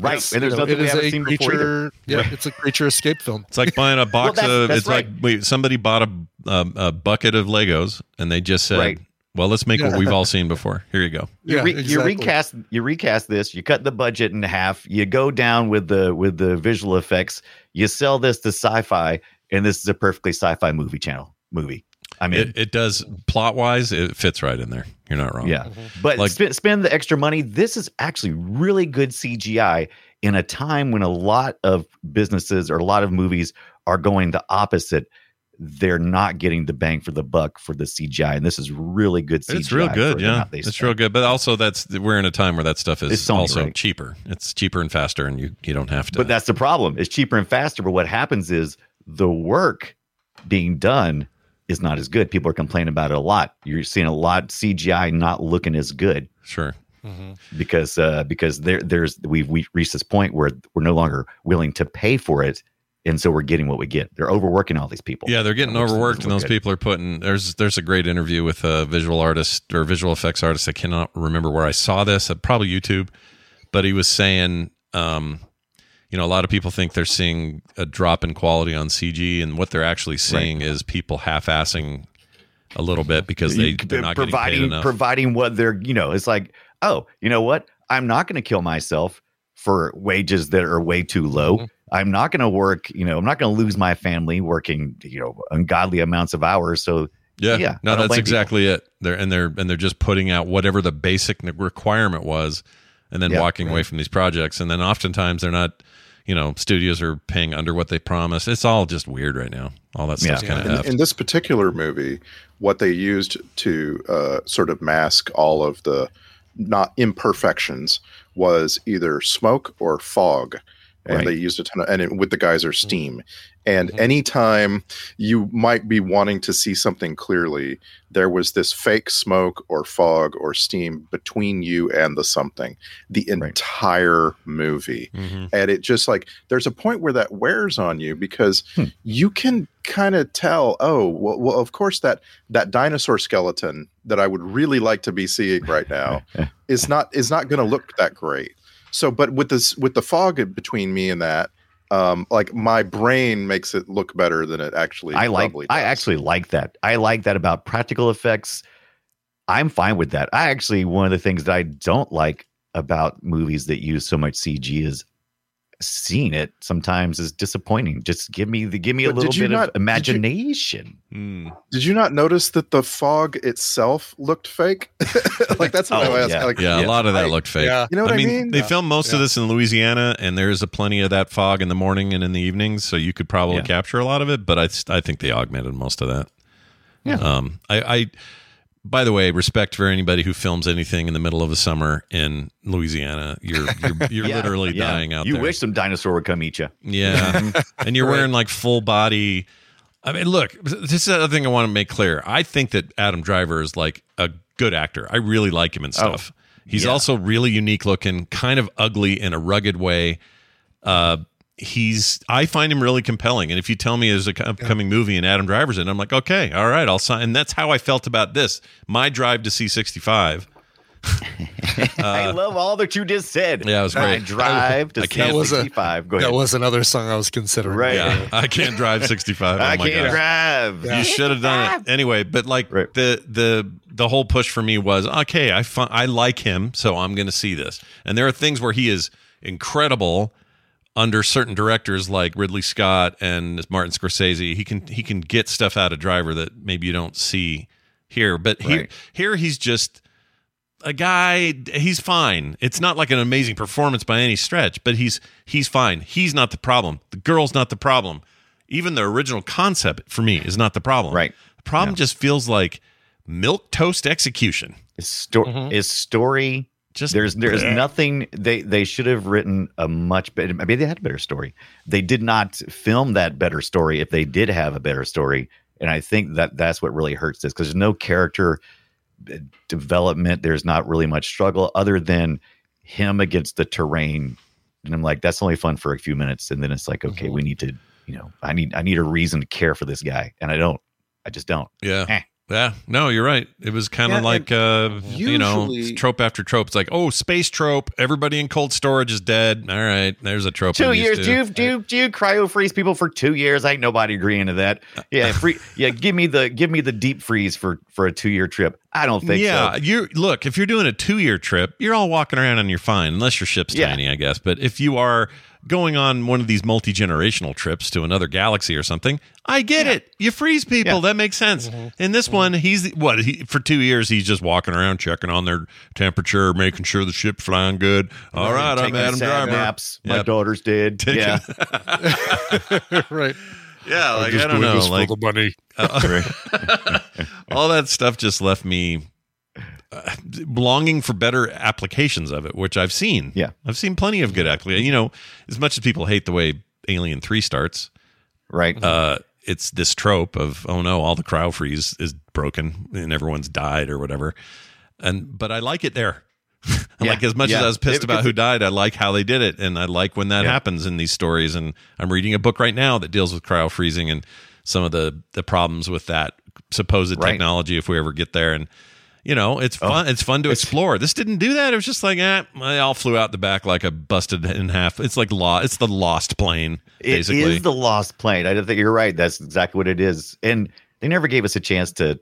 Right. It's, And there's you know, nothing it we haven't a seen before either. creature. Yeah, it's a creature escape film. It's like buying a *laughs* box that's- of. that's it's like wait, somebody bought a um, a bucket of Legos and they just said, Right. "Well, let's make Yeah. what we've all seen before. Here you go." You, Yeah, re- you recast you recast this you cut the budget in half you go down with the with the visual effects you sell this to sci-fi and this is a perfectly sci-fi movie channel movie i mean It, it does plot wise. It fits right in there. You're not wrong. yeah mm-hmm. but Like- sp- spend the extra money this is actually really good cgi in a time when a lot of businesses or a lot of movies are going the opposite they're not getting the bang for the buck for the CGI, and this is really good CGI. It's real good, yeah. they It's spent. real good, but also that's we're in a time where that stuff is Sony, also right? cheaper. It's cheaper and faster, and you you don't have to. But that's the problem. It's cheaper and faster, but what happens is the work being done is not as good. People are complaining about it a lot. You're seeing a lot CGI not looking as good sure. because uh, because there there's we've we reached this point where we're no longer willing to pay for it, and so we're getting what we get. They're overworking all these people. Yeah, they're getting Which overworked, and those good. people are putting. There's there's a great interview with a visual artist or visual effects artist. I cannot remember where I saw this. Uh, probably YouTube, but he was saying, um, you know, a lot of people think they're seeing a drop in quality on CG, and what they're actually seeing is people half-assing a little bit because they they're not getting paid providing providing what they're you know it's like oh you know what? I'm not going to kill myself for wages that are way too low. Mm-hmm. i'm not going to work you know i'm not going to lose my family working you know ungodly amounts of hours so Yeah, yeah no, that's exactly it. They're and they're and they're just putting out whatever the basic requirement was, and then Yeah, walking away from these projects. And then oftentimes they're not, you know, studios are paying under what they promised. It's all just weird right now. All that stuff's kind of in, in this particular movie, what they used to uh, sort of mask all of the not imperfections was either smoke or fog. And Right. they used a ton of, and it, with the geyser mm-hmm. steam. And mm-hmm. anytime you might be wanting to see something clearly, there was this fake smoke or fog or steam between you and the something the entire movie. Mm-hmm. And it just like, there's a point where that wears on you because hmm. you can kind of tell, oh, well, well, of course that that dinosaur skeleton that I would really like to be seeing right now *laughs* is not is not going to look that great. So, but with this with the fog between me and that, um, like my brain makes it look better than it actually. i like i actually like that. I like that about practical effects. I'm fine with that. I actually one of the things that i don't like about movies that use so much cg is seeing it sometimes is disappointing just give me the give me a little did you bit not- of did you- imagination Did you not notice that the fog itself looked fake? *laughs* like that's what Oh, I was yeah. like. yeah, a lot of that I- looked fake. Yeah. You know what I mean, mean? they Yeah. filmed most of this in Louisiana, and there's a plenty of that fog in the morning and in the evenings, so you could probably Yeah. capture a lot of it. But I, I think they augmented most of that. Yeah. Um, I, I, by the way, respect for anybody who films anything in the middle of the summer in Louisiana. You're you're, you're *laughs* Yeah, literally yeah. dying out there. you there. wish some dinosaur would come eat you Yeah. *laughs* and you're Right. wearing like full body. I mean, look, this is another thing I want to make clear. I think that Adam Driver is like a good actor. I really like him and stuff. He's yeah. also really unique looking, kind of ugly in a rugged way. Uh, he's I find him really compelling. And if you tell me there's a upcoming movie and Adam Driver's in, it, I'm like, okay, all right, I'll sign. And that's how I felt about this. My drive to see 65. *laughs* I love all that you just said. Uh, Yeah, it was great. I drive to I can't- That was a- 65. Go ahead. That was another song I was considering. Right. Yeah, I *laughs* can't drive 65. Oh I my can't gosh. drive. You should have done it anyway. But like Right. the the the whole push for me was okay. I fi- I like him, so I'm going to see this. And there are things where he is incredible under certain directors like Ridley Scott and Martin Scorsese. He can he can get stuff out of Driver that maybe you don't see here. But here Right. here he's just a guy he's fine it's not like an amazing performance by any stretch but he's he's fine he's not the problem the girl's not the problem even the original concept for me is not the problem Right. the problem just feels like milk toast execution Is, sto- Mm-hmm. is story Just there's there's bleh. nothing they they should have written a much better maybe they had a better story. They did not film that better story if they did have a better story. And i think that that's what really hurts this because there's no character uh, development. There's not really much struggle other than him against the terrain. And i'm like that's only fun for a few minutes. And then it's like okay Mm-hmm. we need to you know i need i need a reason to care for this guy. And i don't i just don't. Yeah. Eh. Yeah no you're right it was kind of Yeah, like uh you know trope after trope it's like oh space trope everybody in cold storage is dead all right there's a trope Two years, do you, do you, do you cryo freeze people for two years? Ain't nobody agreeing to that. Yeah, free. Yeah, give me the give me the deep freeze for for a two year trip. I don't think yeah, so. you look if you're doing a two year trip, you're all walking around and you're fine, unless your ship's Yeah. tiny, I guess. But if you are going on one of these multi generational trips to another galaxy or something, I get it. You freeze people, Yeah. that makes sense. In this one, he's what he, for two years he's just walking around checking on their temperature, making sure the ship's flying good. All right, I'm Adam Driver. Naps. My daughter's dead. *laughs* Taking- yeah, *laughs* right. Yeah, like just I don't know, like the money. uh, *laughs* all that stuff just left me uh, longing for better applications of it, which I've seen. Yeah. I've seen plenty of good applications. You know, as much as people hate the way Alien Three starts, right? Uh, it's this trope of oh no, all the cryo freeze is broken and everyone's died or whatever. And but I like it there. *laughs* Yeah, like as much yeah. as I was pissed It- about who died, I like how they did it, and I like when that Yeah. happens in these stories. And I'm reading a book right now that deals with cryo freezing and some of the the problems with that supposed Right. technology if we ever get there. And you know, it's Oh, fun. it's fun to explore. This didn't do that. It was just like, eh, I all flew out the back like a busted in half. It's like law. It's the lost plane, It basically. is the lost plane. I think you're right. That's exactly what it is. And they never gave us a chance to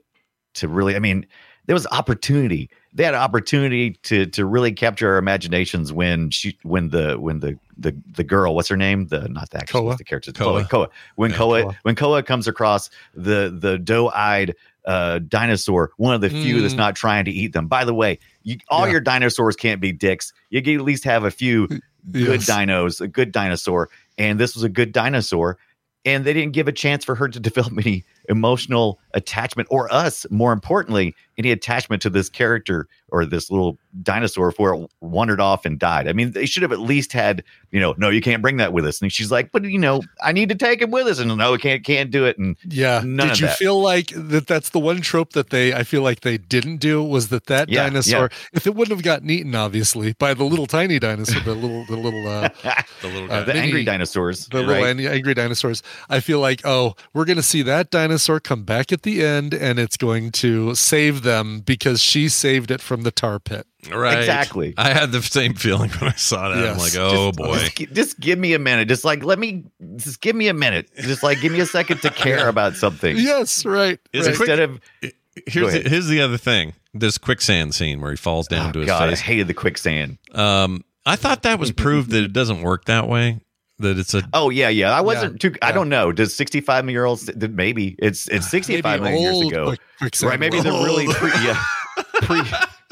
to really. I mean, there was opportunity. They had opportunity to to really capture our imaginations when she when the when the the the girl what's her name the not the actress Koa? the character Koa. Koa Koa when Yeah, Koa Koa. when Koa comes across the the doe eyed uh dinosaur one of the few that's Mm. not trying to eat them by the way you, all Yeah. your dinosaurs can't be dicks you can at least have a few *laughs* good Yes. dinos, a good dinosaur, and this was a good dinosaur. And they didn't give a chance for her to *laughs* develop any emotional attachment, or us, more importantly, any attachment to this character or this little dinosaur before it wandered off and died. I mean, they should have at least had, you know, no, you can't bring that with us. And she's like, but you know, I need to take him with us, and no, can't can't do it. And Yeah. None Did of you that. feel like that? That's the one trope that they, I feel like they didn't do was that that Yeah, dinosaur, if it wouldn't have gotten eaten, obviously by the little tiny dinosaur, the little, the little, uh, *laughs* the little uh, guy. the angry dinosaurs, the little right? ang- angry dinosaurs. I feel like, oh, we're going to see that dinosaur come back at the end, and it's going to save them because she saved it from the tar pit. Right. Exactly. I had the same feeling when I saw that. I'm Yes. like, oh Just- boy. Just, just give me a minute. Just like let me just give me a minute. Just like give me a second to care about something. Yes, right. Right. quick- Instead of Here's the, here's the other thing. This quicksand scene where he falls down oh, to his God, I hated the quicksand. Um, I thought that was *laughs* proved that it doesn't work that way. That it's a Oh yeah, yeah. I wasn't too. I yeah. don't know. Does sixty-five year olds? Maybe it's it's sixty-five Maybe million years ago, quick- right? Maybe the world. really pre, yeah, pre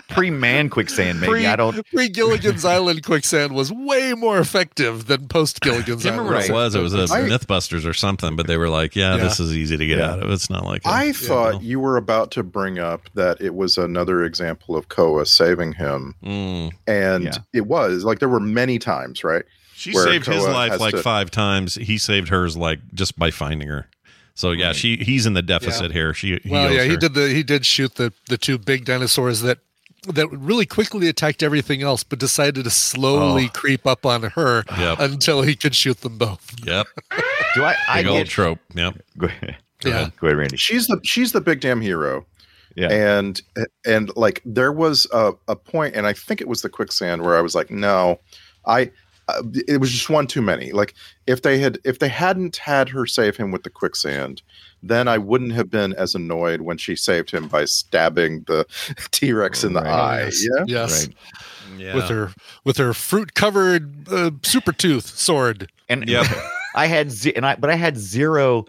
pre man quicksand. Maybe Pre, I don't. Pre Gilligan's *laughs* Island quicksand was way more effective than post Gilligan's I *laughs* Island. remember what it was. It was a I- MythBusters or something, but they were like, "Yeah, Yeah. this is easy to get Yeah. out of. It's not like a- I Yeah. thought you were about to bring up that it was another example of Koa saving him, Mm. and Yeah. it was like there were many times, right? She where saved his life like to- five times. He saved hers like just by finding her. So yeah, she he's in the deficit here. She he Well, owes yeah, he did the he did shoot the the two big dinosaurs that that really quickly attacked everything else, but decided to slowly Oh. creep up on her Yep. until he could shoot them both. Yep, *laughs* Do I? I big old get. trope. Yep. Go ahead. Yeah. Go ahead, Randy. She's the she's the big damn hero. Yeah. and and like there was a, a point and i think it was the quicksand where i was like no i uh, it was just one too many like if they had if they hadn't had her save him with the quicksand then i wouldn't have been as annoyed when she saved him by stabbing the *laughs* t-rex in the Right. eye Yes. yeah Yes. Right. Yeah. With her with her fruit covered uh, super tooth sword. And Yep. *laughs* I had ze- and I but I had zero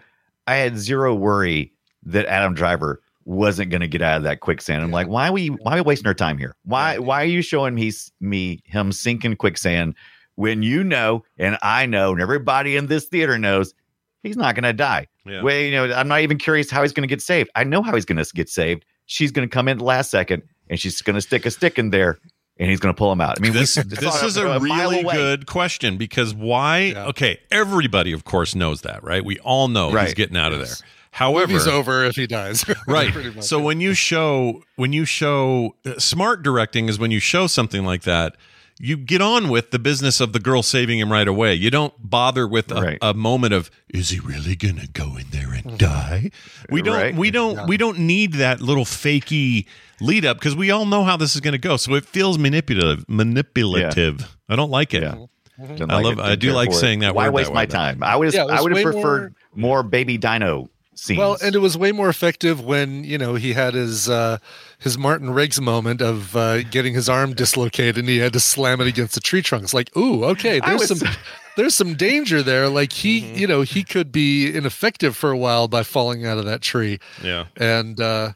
I had zero worry that Adam Driver wasn't going to get out of that quicksand. I'm like, why are we why are we wasting our time here? Why why are you showing me me him sinking quicksand when you know and I know and everybody in this theater knows he's not going to die. Yeah. Well, you know, I'm not even curious how he's going to get saved. I know how he's going to get saved. She's going to come in the last second and she's going to stick a stick in there and he's going to pull him out. I mean, this, *laughs* it's this is a mile really good question because why? Yeah. Okay, everybody, of course, knows that, right? We all know he's getting out of there. However, he's over if he dies. *laughs* right so when you show when you show uh, smart directing is when you show something like that you get on with the business of the girl saving him right away you don't bother with a, Right. a moment of is he really gonna go in there and die we don't Right. we don't we don't need that little fakey lead up because we all know how this is gonna go so it feels manipulative manipulative i don't like it Yeah. Didn't I like love- it, I do like for it. saying that Why word waste that my way, but- time? I would Yeah, I would have way preferred more, baby dino scenes. Well, and it was way more effective when you know he had his uh, his Martin Riggs moment of uh, getting his arm dislocated and he had to slam it against the tree trunk. It's like, ooh, okay, there's was- some *laughs* there's some danger there. Like he, Mm-hmm. you know, he could be ineffective for a while by falling out of that tree. yeah And uh,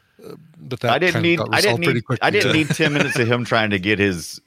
but that I didn't kind of need got I didn't resolved pretty need quickly. I didn't need ten minutes of him trying to get his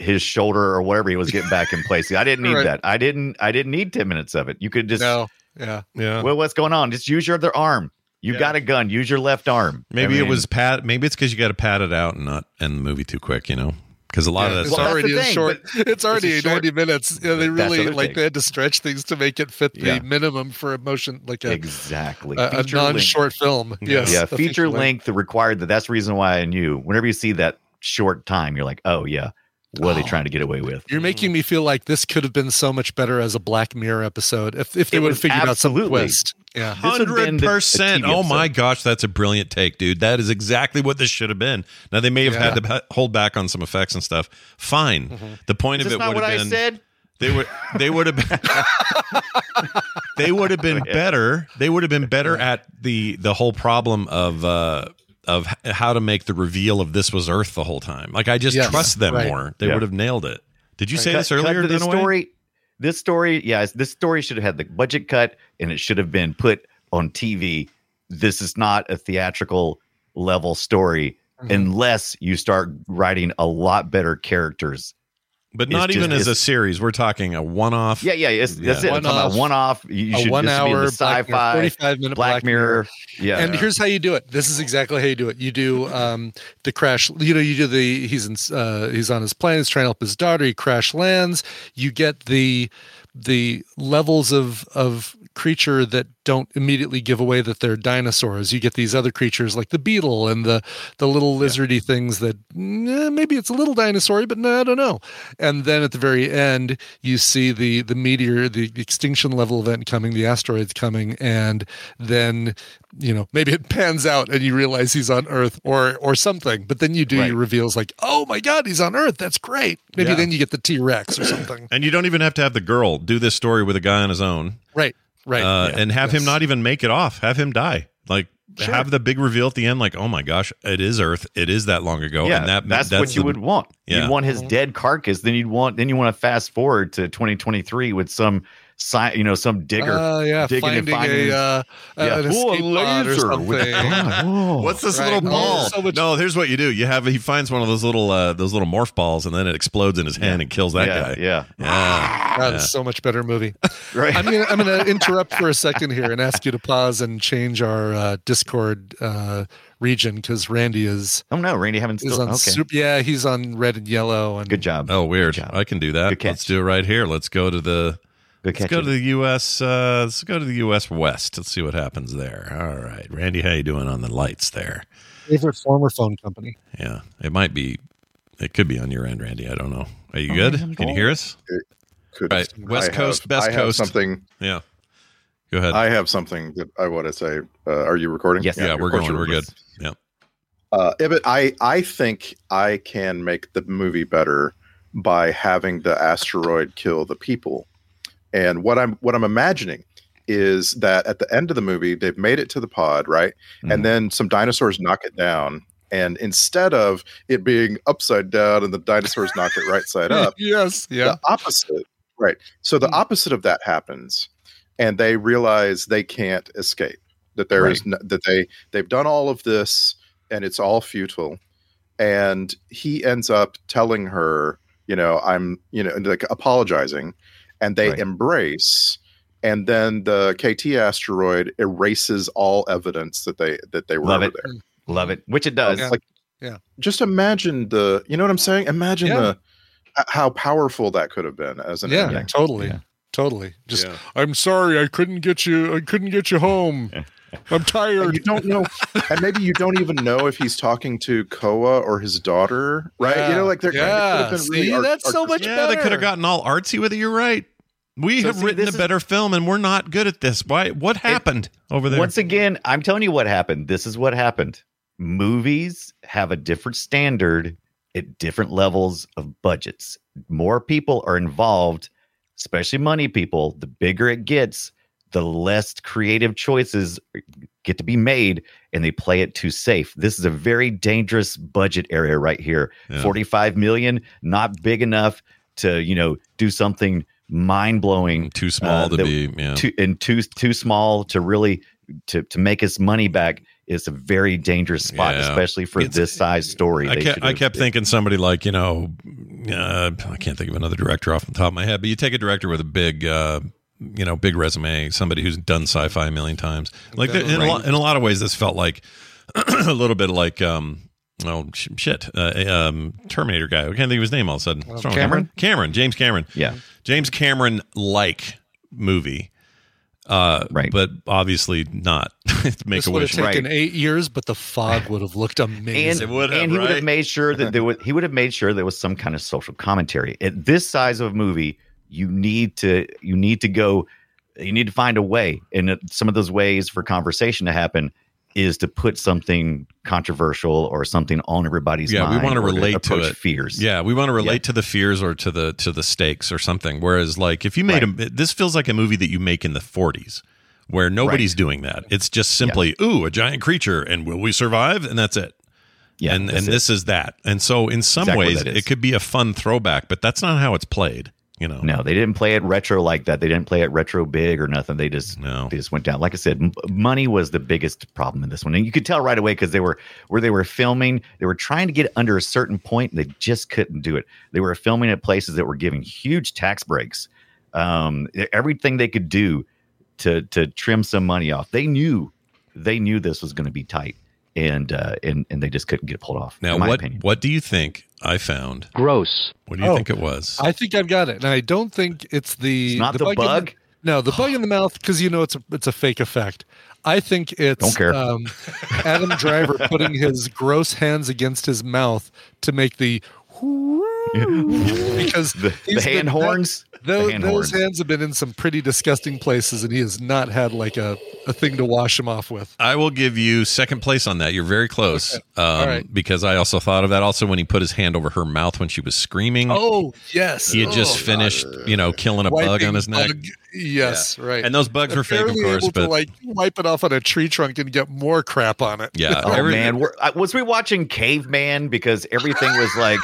his shoulder or whatever he was getting back in place. I didn't need Right. that. I didn't I didn't need ten minutes of it. You could just No. Yeah. Yeah. Well, what's going on? Just use your other arm. You Yeah. got a gun. Use your left arm. Maybe I it was pat. Maybe it's because you got to pat it out and not end the movie too quick. You know, because a lot Yeah, of it's Well, that's already the a thing, short. It's already it's short- 90 minutes. Yeah, they really like thing. they had to stretch things to make it fit the Yeah. minimum for a motion, like a, exactly a, a non-short film. Yes, yeah, a feature length required that. That's the reason why I knew. Whenever you see that short time, you're like, oh yeah, what are they Oh. trying to get away with? You're making me feel like this could have been so much better as a Black Mirror episode if if they would have figured out some absolutely. twist. Yeah. This would've been Hundred the- a percent. Oh my gosh, that's a brilliant take, dude. That is exactly what this should have been. Now they may have had to hold back on some effects and stuff. Fine. Mm-hmm. The point Is of this it not would what have I been said? they would they would have been *laughs* they would have been Yeah. better. They would have been better at the the whole problem of uh of how to make the reveal of this was Earth the whole time. Like I just Yes, trust them right. more. They Yeah. would have nailed it. Did you say Cut- this cut earlier? to this Dunaway? story. This story, yeah, this story should have had the budget cut, and it should have been put on TV. This is not a theatrical level story Mm-hmm. unless you start writing a lot better characters. But It's not just- even as a series. We're talking a one-off. Yeah, yeah, it's, that's Yeah. it. I'm talking about One-off. one off. You A should this should be one in the hour Black sci-fi, 45 minute Black, Mirror. Yeah, And here's how you do it. This is exactly how you do it. You do um, the crash. You know, you do the he's in uh, he's on his plane. He's trying to help his daughter. He crash lands. You get the the levels of of creature that don't immediately give away that they're dinosaurs. You get these other creatures like the beetle and the the little lizardy things that eh, maybe it's a little dinosaur, but no, I don't know. And then at the very end, you see the the meteor, the extinction level event coming, the asteroids coming, and then you know maybe it pans out and you realize he's on Earth or or something. But then you do Right. your reveals like, oh my God, he's on Earth. That's great. Maybe Yeah. then you get the T Rex or something. And you don't even have to have the girl do this story with a guy on his own. right. Right. uh, Yeah. and have him not even make it off. Have him die. Like Sure. have the big reveal at the end. Like, oh my gosh, it is Earth. It is that long ago. yeah, and that that's, what you would want. Yeah. You'd want his dead carcass. Then you'd want. Then you want to fast forward to 2023 with some, sci- you know, some digger. Uh, yeah, digging and finding finding- a, uh, Yeah. an Ooh, a escape pod or laser with something. gun. Oh. What's this Right. little Oh, ball? so much- no, here's what you do. You have he finds one of those little uh, those little morph balls, and then it explodes in his hand and kills that yeah, guy. Yeah, Yeah. That Yeah. so much better movie. *laughs* right. I'm gonna I'm gonna interrupt for a second here and ask you to pause and change our uh, Discord uh, region because Randy is oh no, Randy, haven't is still. on Okay, super, yeah he's on red and yellow and good job. Oh, weird. Job. I can do that. Good. Let's do it right here. Let's go to the Good let's go catch. to the U.S. Uh, let's go to the U.S. West. Let's see what happens there. All right, Randy, how you doing on the lights there? favorite former phone company. Yeah, it might be. It could be on your end, Randy. I don't know. Are you Oh, good? yeah, Can you hear us? Could, Right. West I Coast, have- best I have coast. Something. Yeah. Go ahead. I have something that I want to say. Uh, are you recording? Yes. yeah, of we're going. We're good. Yeah. Uh, Ibbott, I I think I can make the movie better by having the asteroid kill the people. And what I'm what I'm imagining is that at the end of the movie, they've made it to the pod, right? Mhm. And then some dinosaurs knock it down. And instead of it being upside down and the dinosaurs knock it right side up, *laughs* yes, yeah. the opposite right so the Hmm. opposite of that happens and they realize they can't escape that there is no, that they they've done all of this and it's all futile and he ends up telling her you know i'm you know like apologizing and they Right. embrace and then the kt asteroid erases all evidence that they that they were Love over it. there Love it. Which it does. Yeah. like Yeah. just imagine the you know what i'm saying imagine Yeah. the how powerful that could have been as an yeah, ending. totally, Yeah. totally. Just Yeah. I'm sorry, I couldn't get you. I couldn't get you home. *laughs* I'm And tired. you don't know and maybe you don't even know if he's talking to koa or his daughter right you know like they're yeah. it could have been really See, art- that's so much artistic. Yeah, they could have gotten all artsy with it. You're right. We So have see, written a is- better film, and we're not good at this. Why? What happened over there? Once again, I'm telling you what happened. This is what happened. Movies have a different standard at different levels of budgets. More people are involved, especially money people. The bigger it gets, the less creative choices get to be made, and they play it too safe. This is a very dangerous budget area right here. Yeah. 45 million, not big enough to, you know, do something mind blowing Too small uh, to that- be. Yeah. too and too too small to really to to make his money back is a very dangerous spot, Yeah. especially for It's- this size story. I kept, I kept thinking somebody like you know, uh, I can't think of another director off the top of my head, but you take a director with a big, uh, you know, big resume, somebody who's done sci-fi a million times. Like in, a lot, in a lot of ways, this felt like *clears throat* a little bit like um, oh sh- shit, uh, um, Terminator guy. I can't think of his name all of a sudden. What's wrong with Cameron? Cameron, James Cameron. Yeah. James Cameron like movie. Uh, Right. but obviously not. *laughs* Make This a would wish. have taken Right. eight years, but the fog would have *laughs* looked and, amazing. would have, and he would have made sure that there was he would have made sure there was some kind of social commentary at this size of a movie you need to you need to go you need to find a way and some of those ways for conversation to happen is to put something controversial or something on everybody's yeah, we want to relate to it. fears Yeah, we want to relate Yeah. to the fears or to the to the stakes or something. Whereas, like, if you made a this feels like a movie that you make in the 40s, where nobody's doing that. It's just simply, ooh, a giant creature, and will we survive? And that's it. yeah and and it. this is that. And so, in some Exactly ways, it could be a fun throwback, but that's not how it's played. You know, no they didn't play it retro like that. They didn't play it retro big or nothing. They just No. they just went down. Like i said m- money was the biggest problem in this one. And you could tell right away because they were where they were filming they were trying to get under a certain point and they just couldn't do it. They were filming at places that were giving huge tax breaks um everything they could do to to trim some money off. They knew they knew this was going to be tight and uh and and they just couldn't get pulled off Now, in my what opinion. what do you think I found? Gross. What do you Oh, think it was? I think I've got it, and I don't think it's the It's not the in bug? no, the bug in the mouth because you know it's a it's a fake effect. I think it's Don't care. Um, Adam Driver *laughs* putting his gross hands against his mouth to make the *laughs* *laughs* because the, the hand been- horns Those, hand those hands have been in some pretty disgusting places, and he has not had like a, a thing to wash them off with. I will give you second place on that. You're very close. Um, right. Because I also thought of that. Also, when he put his hand over her mouth when she was screaming, Oh yes, he had just Oh, finished, you know, killing a bug on his neck. bug- Yes, right. And those bugs were fake, of course, able but to like wipe it off on a tree trunk and get more crap on it. yeah, Oh every- man, We're, I, was we watching Caveman because everything was like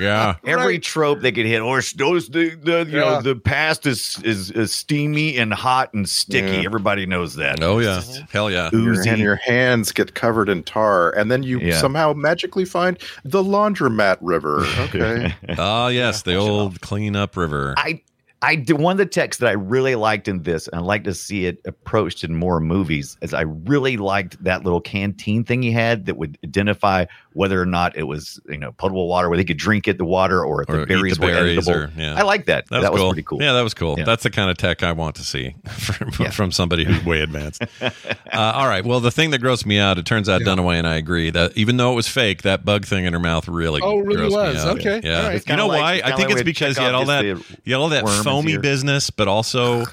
yeah. *laughs* every trope they could hit, or those the, the you Yeah. know the past is, is is steamy and hot and sticky. Yeah. Everybody knows that. Oh yeah, hell yeah. Oozy. and your hands get covered in tar, and then you Yeah. somehow magically find the laundromat river. *laughs* Okay. Ah, yes, the old clean up river. I I did one of the texts that I really liked in this, and I'd like to see it approached in more movies. Is I really liked that little canteen thing he had that would identify whether or not it was you know potable water, where they could drink it, the water, or if Or the eat berries the were berries editable. or- yeah. I like that. That was, That was cool. pretty cool. Yeah, that was cool. Yeah. That's the kind of tech I want to see *laughs* from, Yeah. from somebody who's way advanced. *laughs* uh, all right. Well, the thing that grossed me out, it turns out Dunaway and I agree that even though it was fake, that bug thing in her mouth really, Oh, really grossed me was. out. Okay. Yeah. All right. It's You know like- why? I think like it's because check you had all that, just you had all that worm is foamy business, but also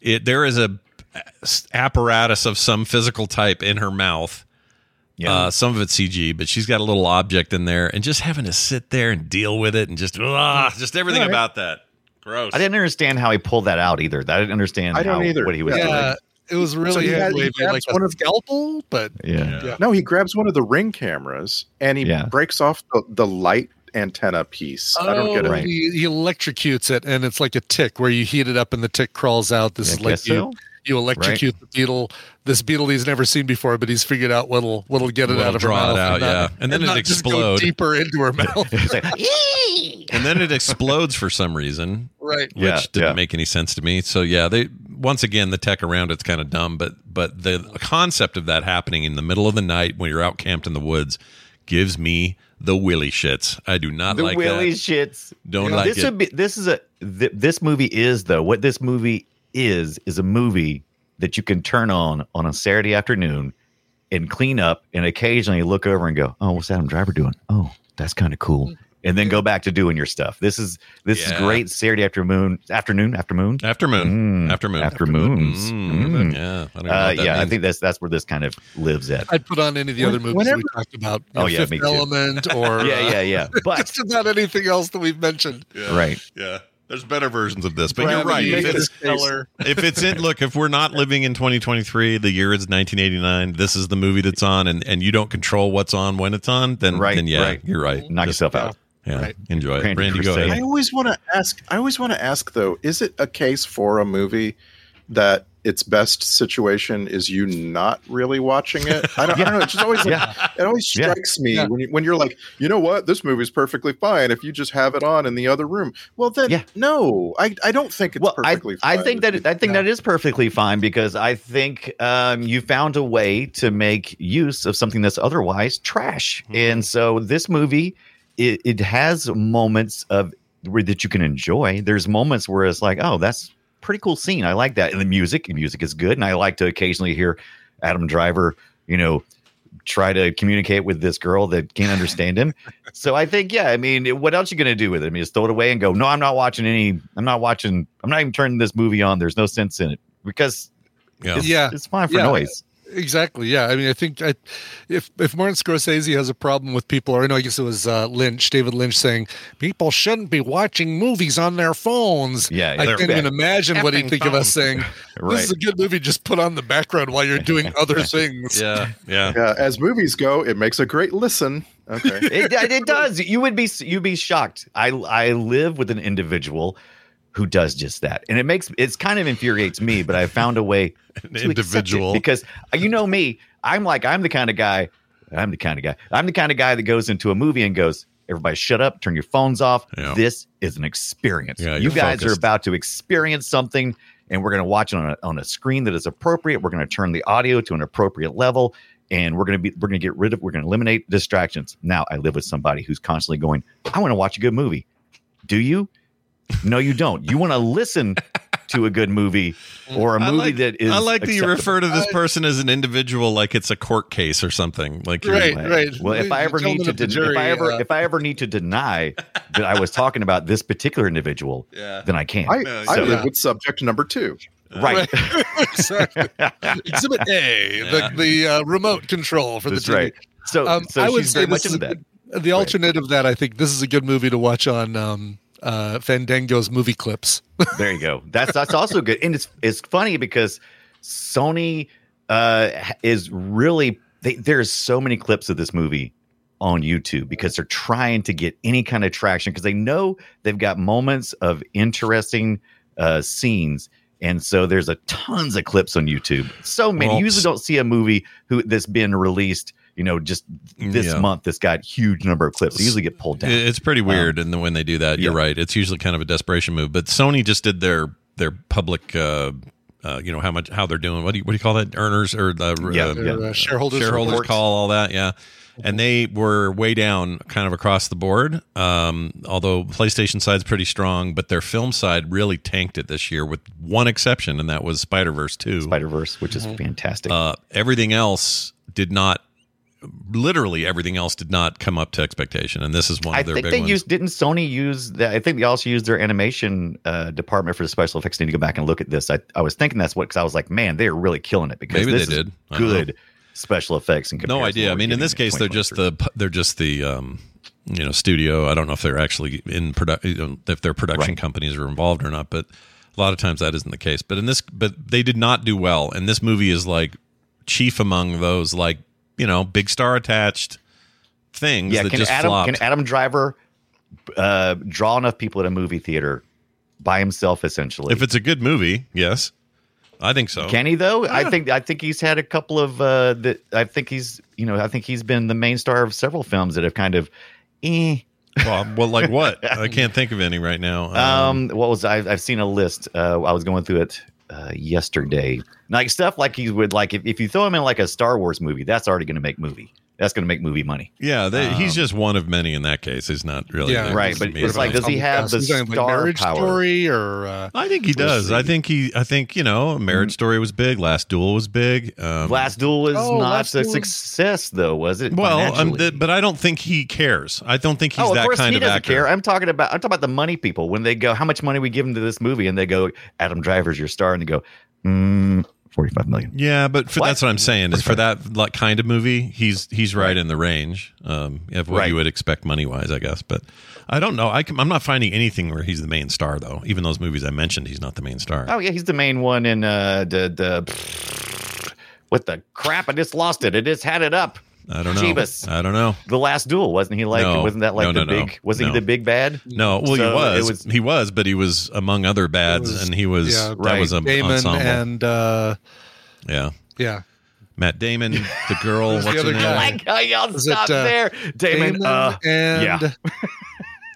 it there is a apparatus of some physical type in her mouth. Yeah. Uh, some of it's CG, but she's got a little object in there, and just having to sit there and deal with it, and just ah, just everything All right. about that. Gross. I didn't understand how he pulled that out either. I didn't understand. I don't how- either. What he was Yeah. doing. Yeah, it was really he had- he grabs like a one of- scalpel, but Yeah. Yeah. No, he grabs one of the ring cameras and he Yeah. breaks off the, the light antenna piece. I don't get oh, it. Oh, Right. He, he electrocutes it, and it's like a tick where you heat it up and the tick crawls out. This Yeah, is like you, so. you electrocute the beetle. This beetle he's never seen before, but he's figured out what'll what'll get it What'll out of her draw it mouth. out, and not- yeah. And then it not just go explode. deeper into her *laughs* mouth. Like, and then it explodes for some reason, right. which Yeah, didn't yeah. make any sense to me. So yeah, they once again the tech around it's kind of dumb, but but the concept of that happening in the middle of the night when you're out camped in the woods gives me the willy shits. I do not the like willy that. shits. Don't like this it. Would be, this is a th- this movie is though what this movie is is a movie that you can turn on on a Saturday afternoon and clean up and occasionally look over and go, oh, what's Adam Driver doing? Oh, that's kind of cool. And then go back to doing your stuff. This is this Yeah. is great Saturday afternoon afternoon afternoon Afternoon, Mm, aftermoon, aftermoons. Mm, Mm. Yeah, I don't Uh, what that yeah, I think that's that's where this kind of lives at. I'd put on any of the other movies Whenever- we talked about. Oh, yeah, Fifth me too. Element, *laughs* or Yeah, uh, yeah, yeah. *laughs* But just about anything else that we've mentioned. right. Yeah, there's better versions of this, but you're right. If it's, if it's in, look, if we're not living in 2023, the year is 1989. This is the movie that's on, and, and you don't control what's on when it's on. Then, Right, then yeah, right. you're right. Knock Just- yourself out. Yeah, Right. enjoy it. Randy Randy, go ahead. I always want to ask. I always want to ask though: Is it a case for a movie that its best situation is you not really watching it. I don't, I don't know. It just always like, *laughs* Yeah. it always Yeah. strikes me Yeah. when you, when you're like, you know what, this movie's perfectly fine if you just have it on in the other room. Well, then Yeah. no, I I don't think it's Well, perfectly. I fine. think that I think that is perfectly fine because I think um, you found a way to make use of something that's otherwise trash, Mm-hmm. and so this movie it, it has moments of where that you can enjoy. There's moments where it's like, oh, that's pretty cool scene. I like that, and the music, the music is good, and I like to occasionally hear Adam Driver, you know, try to communicate with this girl that can't understand him. *laughs* so I think, yeah, I mean, what else you gonna do with it? I mean, just throw it away and go, no, I'm not watching any. I'm not watching. I'm not even turning this movie on. There's no sense in it because Yeah. it's, Yeah. it's fine for Yeah. noise. Exactly. Yeah. I mean, I think I, if if Martin Scorsese has a problem with people, or I know I guess it was uh, Lynch, David Lynch, saying people shouldn't be watching movies on their phones. Yeah, I can't even imagine what he'd Effing think of us phones. saying. Right. *laughs* This is a good movie. Just put on the background while you're doing *laughs* other things. Yeah, yeah. Yeah, as movies go, it makes a great listen. Okay. *laughs* it, it does. You would be you'd be shocked. I I live with an individual who does just that, and it makes it's kind of infuriates me. But I found a way *laughs* An individual. because uh, you know me. I'm like I'm the kind of guy. I'm the kind of guy. I'm the kind of guy that goes into a movie and goes, "Everybody, shut up! Turn your phones off. Yeah. This is an experience. Yeah, you guys are about to experience something." And we're going to watch it on a, on a screen that is appropriate. We're going to turn the audio to an appropriate level and we're going to be we're going to get rid of we're going to eliminate distractions now i live with somebody who's constantly going i want to watch a good movie do you no you don't you want to listen to a good movie or a movie like, that is I like that you refer to this person as an individual like it's a court case or something. Like you're- Right, right. well if i ever need to of the den- jury, if i ever uh, if i ever need to deny that i was talking about this particular individual *laughs* Yeah. then i can't I, No, I so- live with subject number two. right *laughs* exactly. Exhibit A, the, the uh, remote control for that's the TV. right so Um, so I would she's say very much this into is that The alternate of that, I think this is a good movie to watch on um, uh, Fandango's movie clips. *laughs* There you go. That's that's also good, and it's it's funny because Sony uh, is really they, there's so many clips of this movie on YouTube because they're trying to get any kind of traction because they know they've got moments of interesting uh, scenes. And so there's a tons of clips on YouTube. So many. Well, you usually don't see a movie who that's been released, you know, just this Yeah. month that's got huge number of clips. They usually get pulled down. It's pretty weird, and then when they do that, you're yeah. right. It's usually kind of a desperation move. But Sony just did their their public, uh, uh, you know, how much how they're doing. What do you what do you call that? Earners or the Yeah, uh, yeah. Uh, shareholders, shareholders report. call all that. Yeah, and they were way down, kind of across the board. Um, although PlayStation side's pretty strong, but their film side really tanked it this year, with one exception, and that was Spider Verse Two. Spider Verse, which is fantastic. Uh, everything else did not. Literally everything else did not come up to expectation, and this is one of I their think big they ones. used didn't Sony use that? I think they also used their animation uh, department for the special effects. I need to go back and look at this. I, I was thinking that's what because I was like, man, they are really killing it because Maybe this they is did. I good special effects. and no idea. I mean, in this case, they're just the they're just the um, you know studio. I don't know if they're actually in production, if their production Right. companies are involved or not. But a lot of times that isn't the case. But in this, but they did not do well. And this movie is like chief among those like you know big star attached things yeah. that Can just Adam flopped. can Adam Driver uh, draw enough people at a movie theater by himself? Essentially, if it's a good movie, yes, I think so. Can he though? I think I think he's had a couple of uh that I think he's you know I think he's been the main star of several films that have kind of eh. well, well, like what? *laughs* I can't think of any right now. Um, what was I? I've seen a list. Uh, I was going through it uh, yesterday. Like stuff like he would like if, if you throw him in like a Star Wars movie, that's already going to make movie. That's going to make movie money. yeah, they, he's um, just one of many in that case. He's not really Yeah, right, but it's like, does he have the He's like star marriage power? story or uh, I think he does. I think he. I think you know, Marriage Story was big. Last Duel was big. Um, Last Duel was Oh, not Last a Duel- success, though, was it? well, um, financially? th- but I don't think he cares. I don't think he's oh, of that course kind he of doesn't actor. care. I'm talking about I'm talking about the money people when they go, how much money we give them to this movie, and they go, Adam Driver's your star, and they go, mm, 45 million. Yeah, but for, What? that's what I'm saying. Is for that like kind of movie, he's he's right, in the range um, of what Right. you would expect money wise, I guess. But I don't know. I can, I'm not finding anything where he's the main star though. Even those movies I mentioned, he's not the main star. Oh yeah, he's the main one in uh the the what the crap? I just lost it. I just had it up. I don't know. Jeebus. I don't know. The Last Duel wasn't he like? No. wasn't that like No, the no, no. big? Wasn't No. he the big bad? No, well, So he was. was- He was, but he was among other bads, was- and he was yeah, that right. was a Damon ensemble. and uh, yeah, yeah, Matt Damon, the girl. *laughs* Who's the what's her other name? guy? Like how y'all Is it, stop uh, there, Damon. uh, and yeah. *laughs*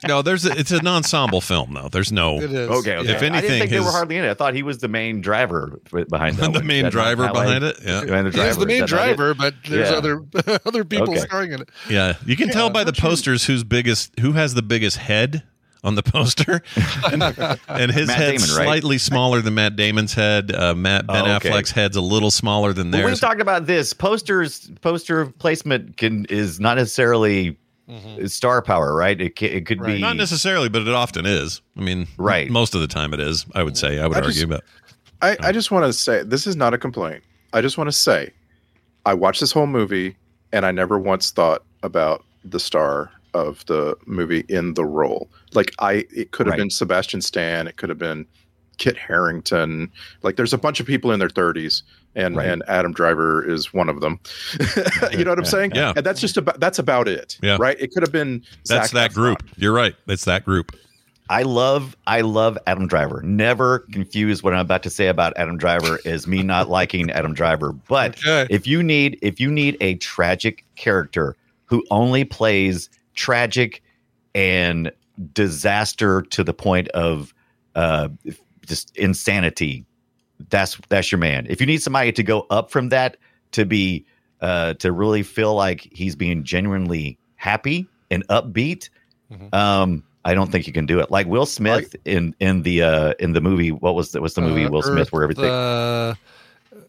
No, there's a, it's an ensemble film though. There's no it is. Okay, okay. Yeah. If I anything, didn't think they were hardly in it. I thought he was the main driver behind that. *laughs* the one. main that driver behind it. Yeah, Behind the He is driver. the main Is that not driver, but there's Yeah. other *laughs* other people Okay. starring in it. yeah. You can tell by the what's your- posters who's biggest, who has the biggest head on the poster, *laughs* and, and his Matt head's Damon, right? slightly smaller than Matt Damon's head. Uh, Matt Ben Oh, okay. Affleck's head's a little smaller than Well, theirs. we've talked about this. Posters, poster placement can is not necessarily Mm-hmm. star power, right? It it could Right. be Not necessarily, but it often is. I mean, Right. Most of the time, it is. I would say. I would I argue, just- but I, I just want to say this is not a complaint. I just want to say I watched this whole movie and I never once thought about the star of the movie in the role. Like I it could have Right. been Sebastian Stan, it could have been Kit Harington. Like there's a bunch of people in their 30s and Right. and Adam Driver is one of them. *laughs* you know what I'm saying? Yeah. And that's just about that's about it. Yeah. Right? It could have been that's Zac that Efron. group. You're right. It's that group. I love I love Adam Driver. Never confuse what I'm about to say about Adam Driver is me not *laughs* liking Adam Driver. But Okay. if you need if you need a tragic character who only plays tragic and disaster to the point of uh just insanity, that's that's your man. If you need somebody to go up from that to be uh to really feel like he's being genuinely happy and upbeat, Mhm. um I don't think you can do it. Like Will Smith in in the uh in the movie what was the what's the movie Uh, Will Smith Earth, where everything uh,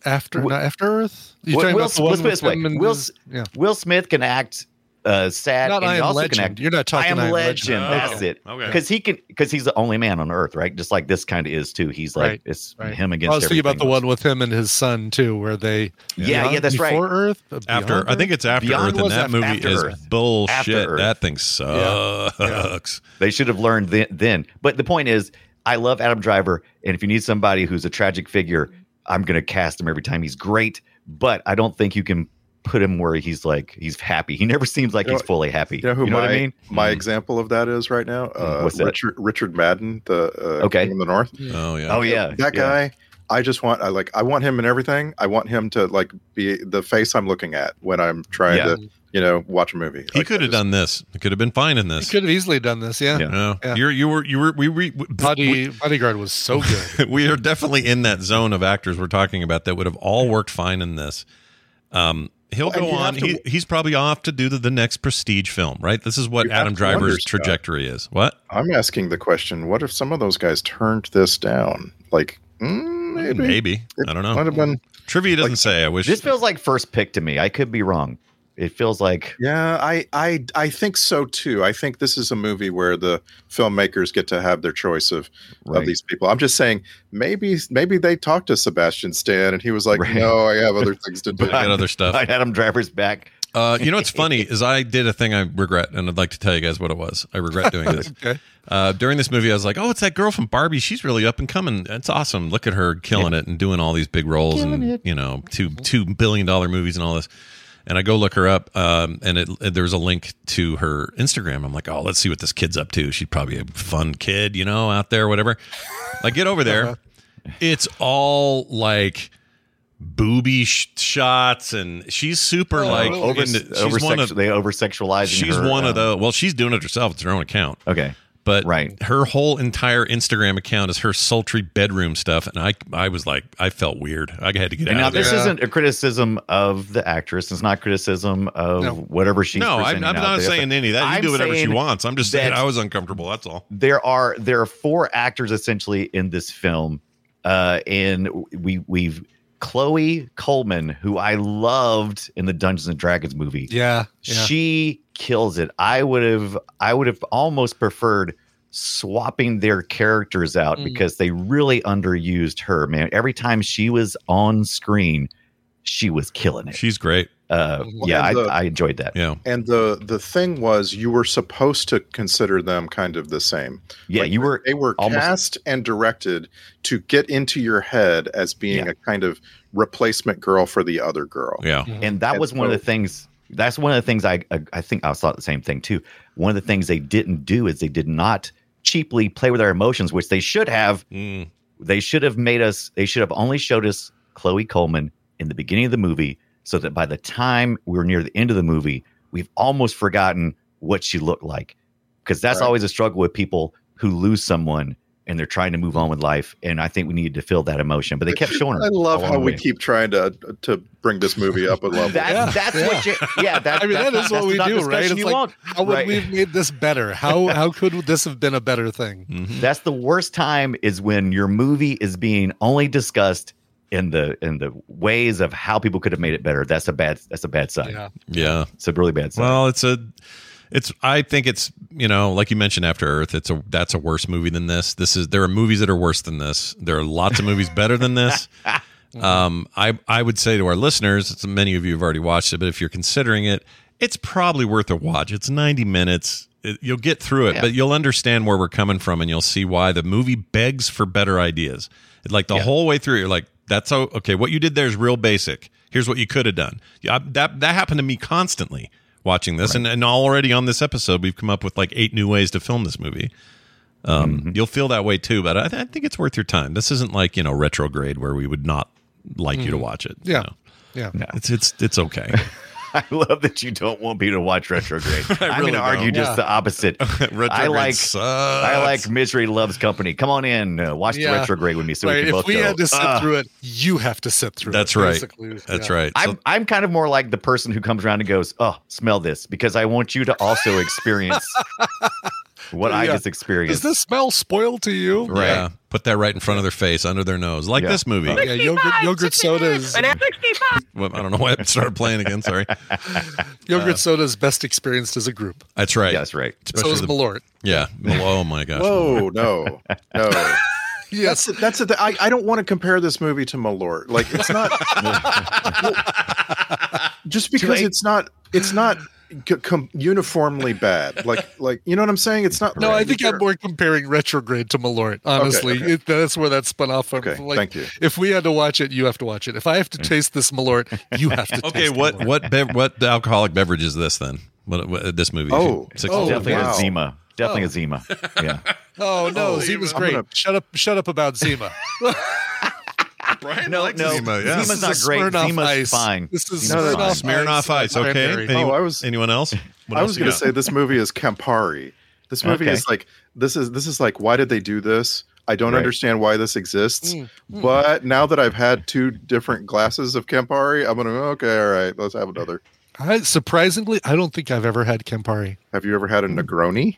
after not after Earth. You Will, talking Will, about the one let's put it with this way. him and Will, his- yeah. Will Smith can act uh, sad. Not and I he Am also Legend. Can act, You're not talking I am I Am legend. Legend. That's Oh, it. okay. Because he can. Because he's the only man on earth, right? Just like this kind of is too. He's like Right, it's right. him against. I was thinking about the everything. one with him and his son too, where they Yeah, yeah, that's right. before Earth uh, After beyond I think it's after Beyond Earth, and that movie after is Earth. bullshit. That thing sucks. *laughs* They should have learned then, then. But the point is, I love Adam Driver, and if you need somebody who's a tragic figure, I'm going to cast him every time. He's great, but I don't think you can put him where he's like he's happy. He never seems like You know- he's fully happy. You know who you know my what I mean? my Mhm. example of that is right now? Uh, What's that? Richard Richard Madden, the uh, Okay. King of the North. Oh yeah. Oh yeah, that yeah. guy i just want i like i want him in everything i want him to like be the face i'm looking at when i'm trying Yeah. to you know watch a movie He Like, could have just- done this. He could have been fine in this. He could have easily done this. Yeah, Yeah. No, Yeah. you're you were you were we we, Body Bodyguard was so good. *laughs* we are definitely in that zone of actors we're talking about that would have all worked fine in this. Um, he'll Well, go on. to- He, he's probably off to do the, the next prestige film, right? This is what Adam to wonder, Driver's Scott. trajectory is. What? i'm asking the question what if some of those guys turned this down like mm, maybe Maybe. It I don't might know. have been Trivia doesn't like- say. I wish. This feels like first pick to me. I could be wrong. It feels like yeah i i i think so too i think this is a movie where the filmmakers get to have their choice of Right. of these people i'm just saying maybe maybe they talked to sebastian stan and he was like Right. no i have other things to *laughs* do I got other *laughs* stuff. I had him driver's back. Uh, you know what's funny *laughs* is I did a thing I regret, and I'd like to tell you guys what it was. I regret doing this. okay. Uh, during this movie, I was like, "Oh, it's that girl from Barbie. She's really up and coming. It's awesome. Look at her killing it and doing all these big roles and you know two two billion dollar movies and all this." And I go look her up, um, and it, there's a link to her Instagram. I'm like, "Oh, let's see what this kid's up to. She's probably a fun kid, you know, out there, whatever." I get over there, it's all like booby sh- shots, and she's super like over, into- over she's one of they over sexualizing. she's her, one of um, the well, she's doing it herself. It's her own account. Okay, But Right. her whole entire Instagram account is her sultry bedroom stuff, and I I was like I felt weird. I had to get and out now of there. this isn't a criticism of the actress. It's not criticism of No. whatever she's. no, I'm, I'm not there. saying any of that. You I'm do whatever she wants. I'm just saying I was uncomfortable. That's all. there are there are four actors essentially in this film uh and we we've chloe coleman who i loved in the dungeons and dragons movie Yeah, yeah. she kills it i would have i would have almost preferred swapping their characters out Mm. because they really underused her man every time she was on screen she was killing it She's great. Uh Well, yeah I, the- I enjoyed that Yeah. and the the thing was you were supposed to consider them kind of the same yeah Like, you were they were almost- cast and directed to get into your head as being Yeah. a kind of replacement girl for the other girl Yeah. and that And was one of the things that's one of the things I, I I think I thought the same thing too. One of the things they didn't do is they did not cheaply play with our emotions, which they should have. Mm. They should have made us. They should have only showed us Chloe Coleman in the beginning of the movie, so that by the time we were near the end of the movie, we've almost forgotten what she looked like. Because that's Right. always a struggle with people who lose someone and they're trying to move on with life. And I think we needed to feel that emotion, but they kept showing her. I love how we way. keep trying to to bring this movie up a level. *laughs* That's that's what you. Yeah, that, *laughs* I mean, that's, that is what we do, right? It's like, want. how would Right. we have made this better? How *laughs* how could this have been a better thing? Mm-hmm. That's the worst time is when your movie is being only discussed in the in the ways of how people could have made it better. That's a bad that's a bad sign. Yeah. Yeah. It's a really bad sign. Well, it's a, it's. I think it's you know, like you mentioned, After Earth. It's a that's a worse movie than this. This is there are movies that are worse than this. There are lots of movies better than this. *laughs* Um, I I would say to our listeners, it's, many of you have already watched it, but if you're considering it, it's probably worth a watch. It's 90 minutes. It- you'll get through it, Yeah. but you'll understand where we're coming from, and you'll see why the movie begs for better ideas. Like the whole way through, you're like, "That's o- okay. What you did there is real basic. Here's what you could have done." Yeah, that that happened to me constantly watching this, and and already on this episode, we've come up with like eight new ways to film this movie. Um, Mm-hmm. You'll feel that way too, but I, I think it's worth your time. This isn't like you know retrograde where we would not like you to watch it. you Yeah. know. Yeah. It's it's it's okay. *laughs* *laughs* I love that you don't want me to watch Retrograde. *laughs* I'm going to argue don't. just Yeah. the opposite. *laughs* I like sucks. I like Misery Loves Company. Come on in, uh, watch Yeah. the Retrograde with me, so we right. can If both we go. had to sit "Ugh." through it, you have to sit through it. That's it. right. basically. That's Yeah. right. So- I'm I'm kind of more like the person who comes around and goes, "Oh, smell this," because I want you to also experience what I just experienced. Does this smell spoiled to you? Right. Yeah, put that right in front of their face, under their nose, like Yeah. this movie. Yeah, yogurt, yogurt sodas. And at 65. Well, I don't know why I started playing again. Sorry. *laughs* Yogurt uh, sodas best experienced as a group. That's right. Yeah, that's right. So Especially is the- Malort. Yeah. Oh my gosh. Whoa, no, no. *laughs* Yes. That's it. That's it. I, I don't want to compare this movie to Malort. Like it's not *laughs* just because it's not it's not c- com- uniformly bad. Like like you know what I'm saying? It's not. No, I think Sure. I'm more comparing retrograde to Malort. Honestly, okay. It, that's where that spun off from. Okay, like, thank you. If we had to watch it, you have to watch it. If I have to mm. taste this Malort, you have to. *laughs* Okay. taste What Malort. what bev- what alcoholic beverage is this then? What, what this movie? Oh. Six- Oh, Definitely wow. a Zima. Definitely Oh. a Zima. Yeah. Oh no, Oh, Zima's great. gonna- Shut up! Shut up about Zima. *laughs* *laughs* Brian No, likes no. Zima, yeah. Zima's not is great. Smirnoff Zima's Ice. fine. This is Zima's Smirnoff fine. Smirnoff Ice. Okay. Any- Oh, I was- anyone else? *laughs* What I else was going to say this movie is Campari. This movie Okay. is like this is this is like why did they do this? I don't Right. understand why this exists. Mm, But now that I've had two different glasses of Campari, I'm gonna okay, all right, let's have another. I, surprisingly, I don't think I've ever had Campari. Have you ever had a Negroni?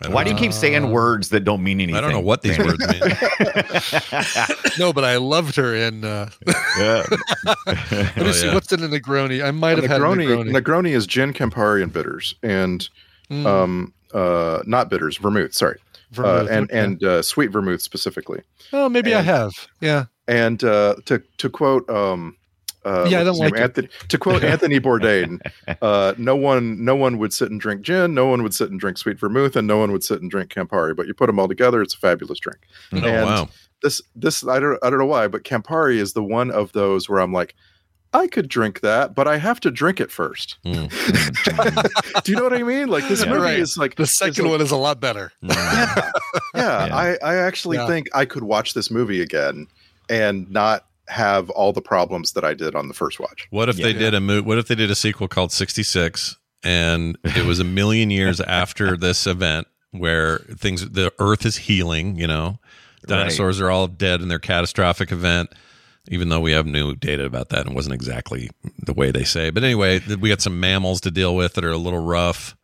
I don't Why do you keep saying words that don't mean anything? I don't know what these words mean. *laughs* No, but I loved her in. Uh, Yeah. *laughs* let me Oh, see yeah. what's in a Negroni. I might A have had a Negroni, Negroni. Negroni is gin, Campari, and bitters, and Mm, um, uh, not bitters, vermouth. Sorry, vermouth, uh, and okay. and uh, sweet vermouth specifically. oh, maybe I have. Yeah. And uh, to to quote, um, uh, Yeah, I don't like it. Anthony, to quote Anthony Bourdain, *laughs* uh, no one no one would sit and drink gin, no one would sit and drink sweet vermouth, and no one would sit and drink Campari. But you put them all together, it's a fabulous drink. Oh And wow. This this I don't I don't know why, but Campari is the one of those where I'm like. I could drink that, but I have to drink it first. Mm. *laughs* Do you know what I mean? Like this Yeah. movie Right. is like The is second like- one is a lot better. Mm. yeah, *laughs* yeah, Yeah. I, I actually Yeah. think I could watch this movie again and not have all the problems that I did on the first watch. What if they Yeah. did a mo- What if they did a sequel called Sixty Six, and it was a million years *laughs* after this event where things the Earth is healing? You know, dinosaurs are all dead in their catastrophic event. Even though we have new data about that, and it wasn't exactly the way they say. But anyway, we got some mammals to deal with that are a little rough.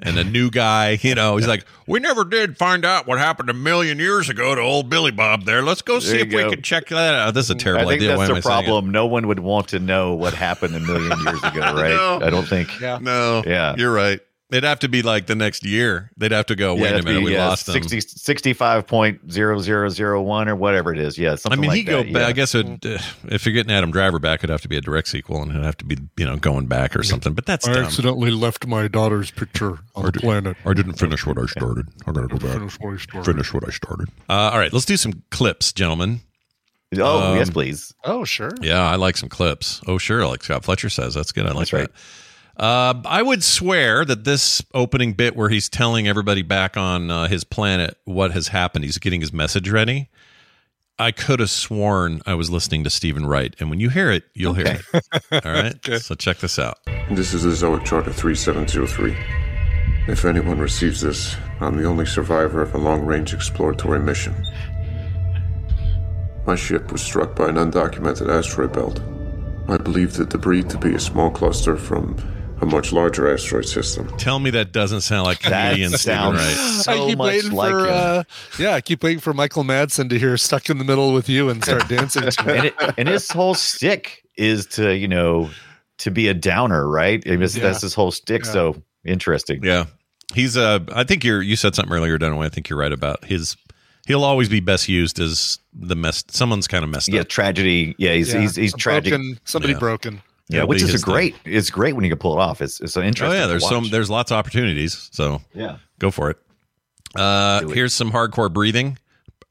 And a new guy, *laughs* you know, he's like, "We never did find out what happened a million years ago to old Billy Bob. There, let's go see if you we can check that out." This is a terrible I think idea. That's am the I saying it? problem. No one would want to know what happened a million years ago, *laughs* right? know. I don't think. Yeah. No. Yeah. You're right. It'd have to be like the next year. They'd have to go, wait a minute, be, we yeah, lost them. 60, 65.0001 or whatever it is. Yeah, I mean, like he'd go back. yeah. I guess it'd, uh, if you're getting Adam Driver back, it'd have to be a direct sequel and it'd have to be, you know, going back or something. But that's I dumb. accidentally left my daughter's picture on the planet. I didn't finish what I started. I gotta go back. Finish what I started. Finish what I started. Uh, all right, let's do some clips, gentlemen. Oh, Um, yes, please. Oh, sure. Yeah, I like some clips. Oh, sure, like Scott Fletcher says. That's good. I like That's right. that. Uh, I would swear that this opening bit where he's telling everybody back on uh, his planet what has happened, he's getting his message ready. I could have sworn I was listening to Steven Wright, and when you hear it, you'll hear it. All right, *laughs* so check this out. This is the Zoic Charter 3703. If anyone receives this, I'm the only survivor of a long range exploratory mission. My ship was struck by an undocumented asteroid belt. I believe the debris to be a small cluster from a much larger asteroid system. Tell me that doesn't sound like That comedian Steven Wright. so I keep much waiting like for uh, yeah, I keep waiting for Michael Madsen to hear "Stuck in the Middle with You" and start dancing to and, it, and his whole stick is to you know to be a downer, right? I mean, that's- Yeah. That's his whole stick. Yeah. So interesting. Yeah, he's. Uh, I think you're. You said something earlier, Dunaway. I think you're right about his. He'll always be best used as the mess. Someone's kind of messed Yeah, up. tragedy. Yeah, he's Yeah, he's, he's a tragic. broken- somebody Yeah. broken. Yeah, That'll which is a his thing. great. It's great when you can pull it off. It's it's so Oh interesting. yeah, there's some. There's lots of opportunities. So yeah. go for it. Uh, it. here's some hardcore breathing.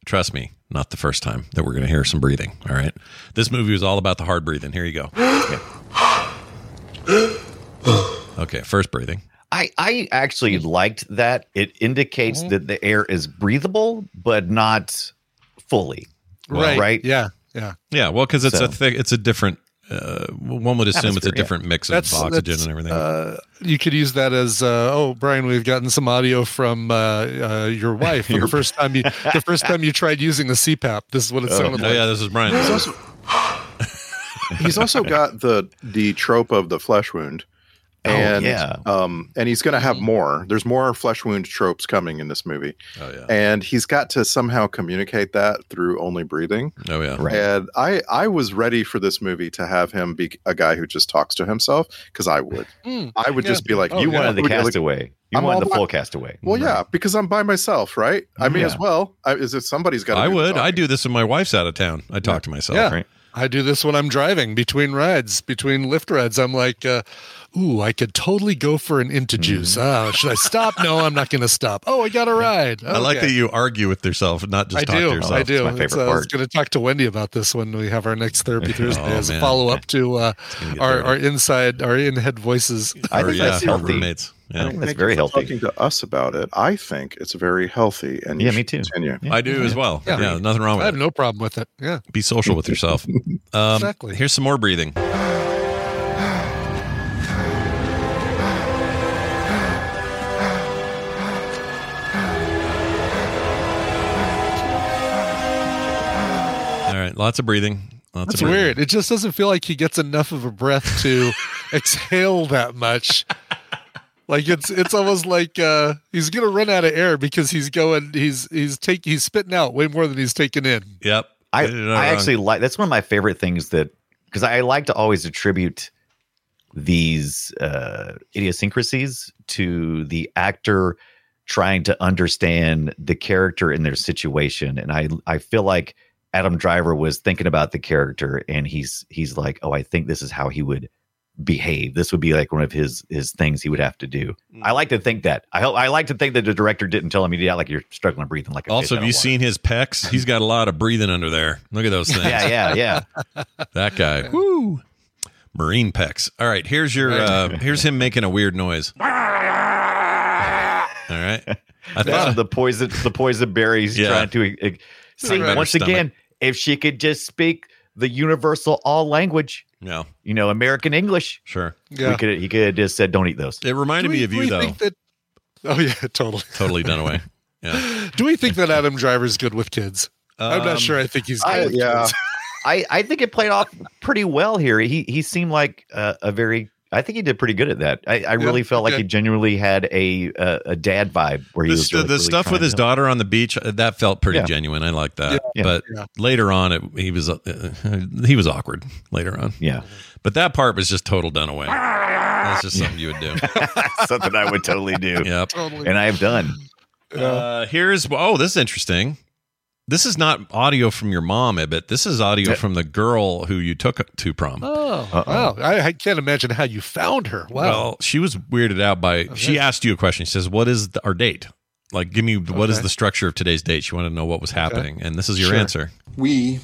Trust me, not the first time that we're going to hear some breathing. All right, this movie was all about the hard breathing. Here you go. *gasps* okay, first breathing. I, I actually liked that. It indicates Mm-hmm. that the air is breathable, but not fully. Right. Right. Yeah. Yeah. Yeah, well, because it's So- a thick. It's a different. Uh, one would assume it's a Atmosphere, yeah. different mix of That's oxygen that's, and everything. Uh, you could use that as, uh, oh, Brian, we've gotten some audio from uh, uh, your *laughs* wife. For the first time you, the first time you tried using the CPAP, this is what it sounded like oh like. yeah, this is Brian. He's also, *gasps* he's also got the the trope of the flesh wound. And yeah. um and he's gonna have more. There's more flesh wound tropes coming in this movie. oh yeah. And he's got to somehow communicate that through only breathing. Oh yeah. Right. And I I was ready for this movie to have him be a guy who just talks to himself because I would. *laughs* Mm. I would Yeah. just be like, Oh, you yeah. wanted the Like- castaway. You I'm wanted the about- full castaway. Well, yeah, because I'm by myself, right? I may Yeah. as well. I, is it somebody's got? To I would. I do this when my wife's out of town. I talk to myself. Yeah. Right. I do this when I'm driving between rides, between Lyft rides. I'm like, uh, ooh, I could totally go for an into juice. Mm-hmm. Oh, should I stop? No, I'm not going to stop. Oh, I got a ride. I like that you argue with yourself, not just I talk do. to yourself. I do. my It's, favorite uh, I was going to talk to Wendy about this when we have our next therapy *laughs* Thursday Oh, as a follow up to uh, our, our inside, our in head voices. *laughs* I Or, think yeah, that's our healthy. roommates. Yeah. That's very healthy. Talking to us about it, I think it's very healthy, and Yeah, me too. Continue. Yeah. I do as well. Yeah. Yeah, nothing wrong with it. I have it. no problem with it. Yeah. Be social with yourself. *laughs* Um, Exactly. Here's some more breathing. Right, lots of breathing. Lots That's of breathing. weird. It just doesn't feel like he gets enough of a breath to *laughs* exhale that much. Like it's it's almost like uh he's gonna run out of air because he's going he's he's take he's spitting out way more than he's taking in. Yep. I, I actually like that's one of my favorite things that because I like to always attribute these uh, idiosyncrasies to the actor trying to understand the character in their situation, and I I feel like Adam Driver was thinking about the character, and he's he's like, oh, I think this is how he would behave. This would be like one of his his things he would have to do. I like to think that. I hope I like to think that the director didn't tell him, he yeah, like you're struggling breathing like a Also, have you water." seen his pecs? *laughs* He's got a lot of breathing under there. Look at those things. Yeah, yeah, yeah. *laughs* That guy. *laughs* Woo. Marine pecs. All right, here's your uh here's him making a weird noise. All right. I thought the poison the poison berries Yeah. trying to uh, see Right. once Stomach. again if she could just speak the universal all language no, you know american english sure. Yeah. we could he could have just said don't eat those It reminded we- me of you though. that- oh yeah, *laughs* totally. Totally Dunaway. *laughs* Yeah. Do we think that Adam Driver's good with kids? I'm Um, not sure. I think he's good I- with yeah. kids. i i think it played off pretty well here he he seemed like uh, a very I think he did pretty good at that. I, I really felt like okay. he genuinely had a a, a dad vibe where he The, was st- really, the really stuff trying with his help. daughter on the beach uh, that felt pretty Yeah. genuine. I like that. Yeah. But Yeah. later on, it, he was uh, *laughs* he was awkward. Later on, Yeah, but that part was just total Dunaway. That's just something you would do. *laughs* something I would totally do, Yep. Totally. and I have done. Uh, here's oh, this is interesting. This is not audio from your mom, Ibbott. This is audio Yeah. from the girl who you took to prom. Oh Uh-oh. wow! I, I can't imagine how you found her. Wow. Well, she was weirded out by. Oh, she asked you a question. She says, "What is the, our date? Like, give me what is Okay. the structure of today's date?" She wanted to know what was happening, and this is your Sure. answer. We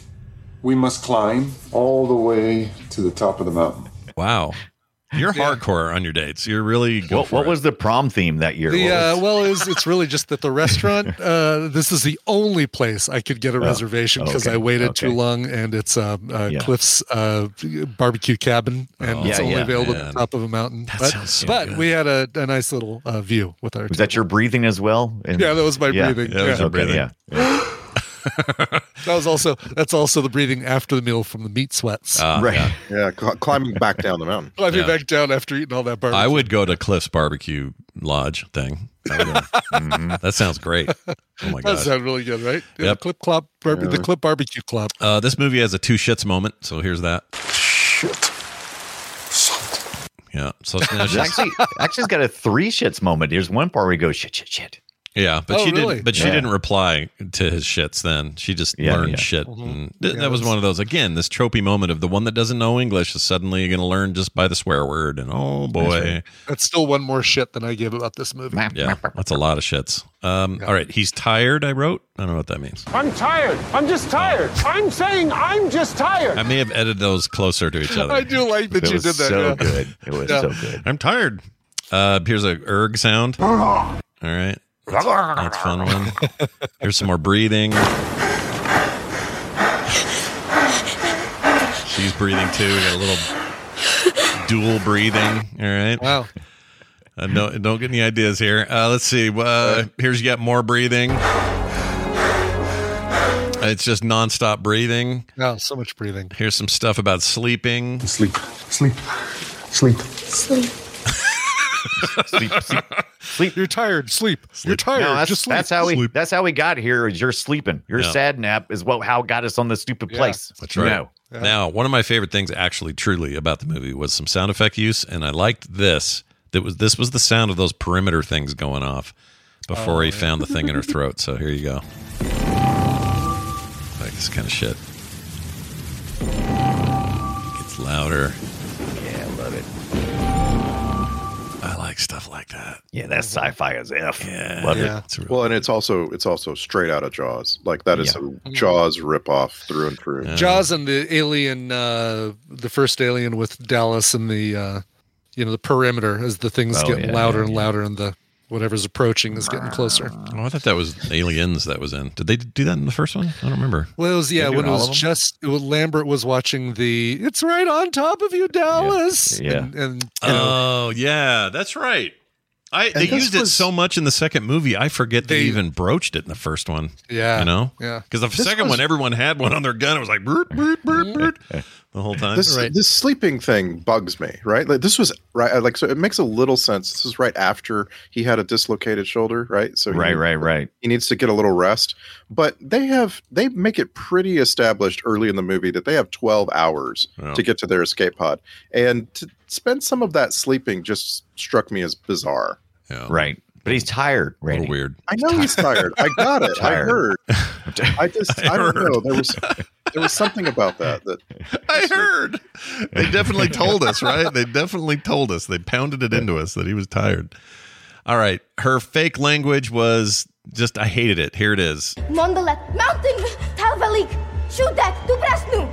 We must climb all the way to the top of the mountain. Wow. You're hardcore on your dates. You're really go What, for what it. was the prom theme that year? The uh, well, it's, it's really just that the restaurant. *laughs* Uh, this is the only place I could get a Oh, reservation because okay, I waited okay. too long, and it's uh, uh, Yeah. Cliff's uh, barbecue cabin, and Oh, it's yeah, only yeah. available Man. at the top of a mountain. That but sounds so but good. we had a, a nice little uh, view with our. was that your breathing as well? And- Yeah, that was my Yeah. breathing. Yeah, it was Yeah. your Okay, breathing. yeah. *gasps* yeah. *laughs* That was also that's also the breathing after the meal from the meat sweats. Ah, Right. yeah. Yeah, cl- climbing back down the mountain. Climbing yeah. back down after eating all that barbecue. I would go to Cliff's barbecue lodge thing. That, would- *laughs* Mhm. That sounds great. Oh my That sounds really good, right? Yeah, Yep. The Clip Clop, barbe- the Clip Barbecue Club. Uh, this movie has a two shits moment, so here's that. Shit. Yeah. So It's she's, *laughs* actually, actually, it's got a three shits moment. There's one part where he goes shit, shit, shit. Yeah, but Oh, she really? didn't. But she Yeah. didn't reply to his shits. Then she just Yeah, learned yeah. shit. Mhm. And th- Yeah, that was one of those again. This tropey moment of the one that doesn't know English is suddenly going to learn just by the swear word, and oh boy, That's still one more shit than I give about this movie. yeah, that's a lot of shits. Um, All right, he's tired. I wrote. I don't know what that means. I'm tired. I'm just tired. I'm saying I'm just tired. I may have edited those closer to each other. I do like that It you was did that. so yeah. good. It was Yeah. so good. I'm tired. Uh, here's a erg sound. All right. That's, that's a fun one. Here's some more breathing. She's breathing too. We got a little dual breathing. All right. Wow. Uh, no, don't get any ideas here. Uh, let's see. Uh, here's yet more breathing. It's just nonstop breathing. Wow, so much breathing. Here's some stuff about sleeping. Sleep. Sleep. Sleep. Sleep, sleep, sleep. You're tired. Sleep. You're tired. No, that's, Just sleep. that's how we. That's how we got here. Is you're sleeping. Your Yeah. sad nap is what how got us on this stupid Yeah. place. That's You right. know. Now, one of my favorite things, actually, truly, about the movie was some sound effect use, and I liked this. That was this was the sound of those perimeter things going off before Oh, he found the thing in her throat. So here you go. Like this kind of shit. Gets louder. Like stuff like that. Yeah, that's sci-fi as f. Yeah, love Yeah. it. It's real- Well, and it's also it's also straight out of Jaws. Like that is a Jaws ripoff through and through. Yeah. Jaws and the alien, uh, the first alien with Dallas and the, uh, you know, the perimeter as the things Oh, getting yeah, louder yeah, and yeah. louder and the whatever's approaching is getting closer. Oh, I thought that was Aliens that was in. Did they do that in the first one? I don't remember. Well, it was yeah when it it was just it was, Lambert was watching the "It's right on top of you, Dallas." Yeah. and, and you oh, know, Oh yeah, that's right. I they this used it so much in the second movie. I forget they, They- even broached it in the first one. yeah, You know, yeah. because the This second was- one, everyone had one on their gun. It was like bert, bert, bert, bert, *laughs* the whole time. This Right. this sleeping thing bugs me, right? Like this was right, like so it makes a little sense. This is right after he had a dislocated shoulder, right? So Right, needs- right, right. He needs to get a little rest, but they have they make it pretty established early in the movie that they have twelve hours Yeah. to get to their escape pod, and to spend some of that sleeping just struck me as bizarre. yeah, Right. But he's tired. A little Randy. weird. I know he's tired. I got it. I heard. I just *laughs* I I, don't know. There was there was something about that that I heard. They definitely told us, right? They definitely told us. They pounded it into us that he was tired. All right, her fake language was just. I hated it. Here it is. Mondolet, Mountain, Talvalik, Shudak, Dubrasnu,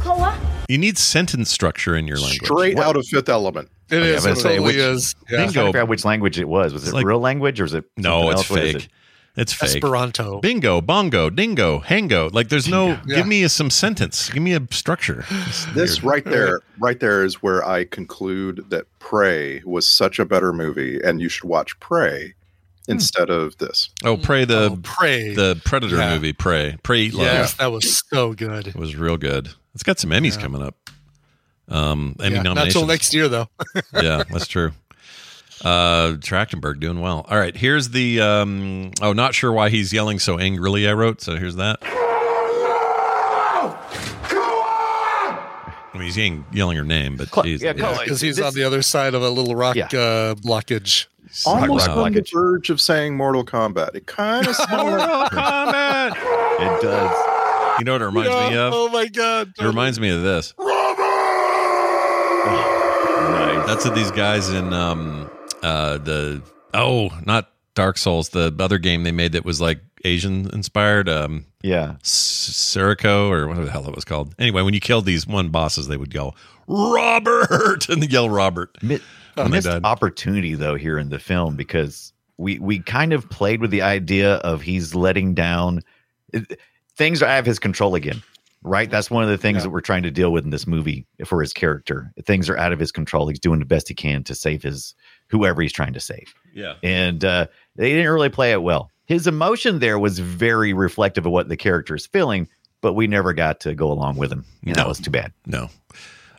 Koa, You need sentence structure in your language. straight out of Fifth Element. It yeah, is. It totally which- is. I was trying to Bingo. figure out which language it was. Was it like- real language or is it No, it's else? Fake. it? It's fake. Esperanto. Bingo, bongo, dingo, hango. Like there's no. Yeah. Give me a, some sentence. Give me a structure. This right there, right there is where I conclude that Prey was such a better movie, and you should watch Prey hmm. instead of this. Oh, pray the Oh, Prey. the Predator Yeah. movie. Pray, pray, eat love. yes, that was so good. It was real good. It's got some Emmys coming up. Um, Emmy Yeah, not nominations. till next year though. *laughs* yeah, that's true. Uh, Trachtenberg doing well. All right, here's the. Um, oh, not sure why he's yelling so angrily. I wrote. So here's that. I mean, he's yelling, yelling her name, but Cl- geez, yeah, yeah. Because he's This- on the other side of a little rock Yeah. uh, blockage. Almost rock on the blockage. verge of saying Mortal Kombat. It kind of sounded like Mortal Kombat. *laughs* It does. You know what it reminds me of? Oh my god! It reminds me of this. *sighs* Nice. That's what these guys in um uh the oh not Dark Souls the other game they made that was like Asian inspired um Yeah. Sekiro or whatever the hell it was called. Anyway, when you killed these one bosses, they would go Robert *laughs* and they yell Robert. Mi- when missed died. opportunity though here in the film because we we kind of played with the idea of he's letting down it- things are out of his control again right? That's one of the things that we're trying to deal with in this movie for his character. Things are out of his control. He's doing the best he can to save his whoever he's trying to save. Yeah. and uh, they didn't really play it well. His emotion there was very reflective of what the character is feeling but we never got to go along with him and that was too bad. No.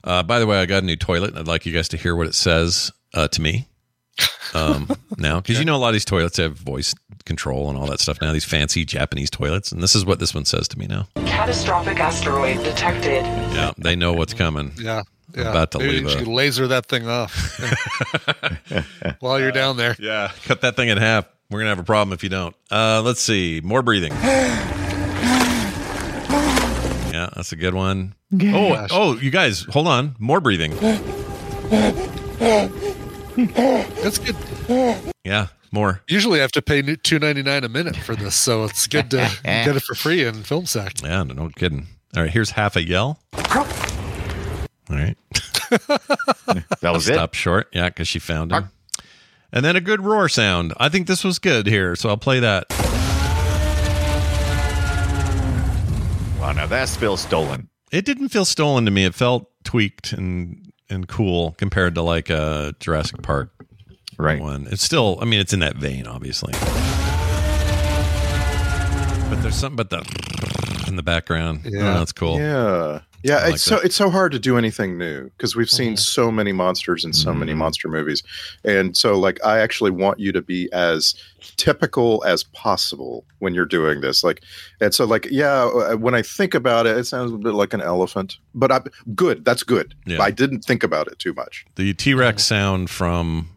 Uh, by the way, I got a new toilet, and I'd like you guys to hear what it says uh, to me um, *laughs* now, because you know a lot of these toilets have voice control and all that stuff now. These fancy Japanese toilets, and this is what this one says to me now. Catastrophic asteroid detected. Yeah, they know what's coming. Yeah. Yeah. About to Maybe leave you a- laser that thing off *laughs* while you're down there. Yeah, cut that thing in half. We're gonna have a problem if you don't. Uh, let's see, more breathing. Yeah, that's a good one. Oh, Gosh. oh, you guys, hold on. More breathing. *laughs* That's good. Yeah, more. Usually I have to pay two ninety nine a minute for this, so it's good to *laughs* get it for free in film sack. Yeah, no, no kidding. All right, here's half a yell. All right. *laughs* that was it Stop short. Yeah, because she found him. And then a good roar sound. I think this was good here, so I'll play that. wow now that's still stolen It didn't feel stolen to me. It felt tweaked and and cool compared to like a Jurassic Park right one. It's still, I mean, it's in that vein, obviously. But there's something about the in the background. Yeah, that's cool. Yeah. Yeah, like it's so it's so hard to do anything new because we've seen so many monsters in so many monster movies, and so like I actually want you to be as typical as possible when you're doing this. Like, and so like yeah, uh, when I think about it, it sounds a bit like an elephant, but I good. That's good. Yeah. I didn't think about it too much. The T Rex sound from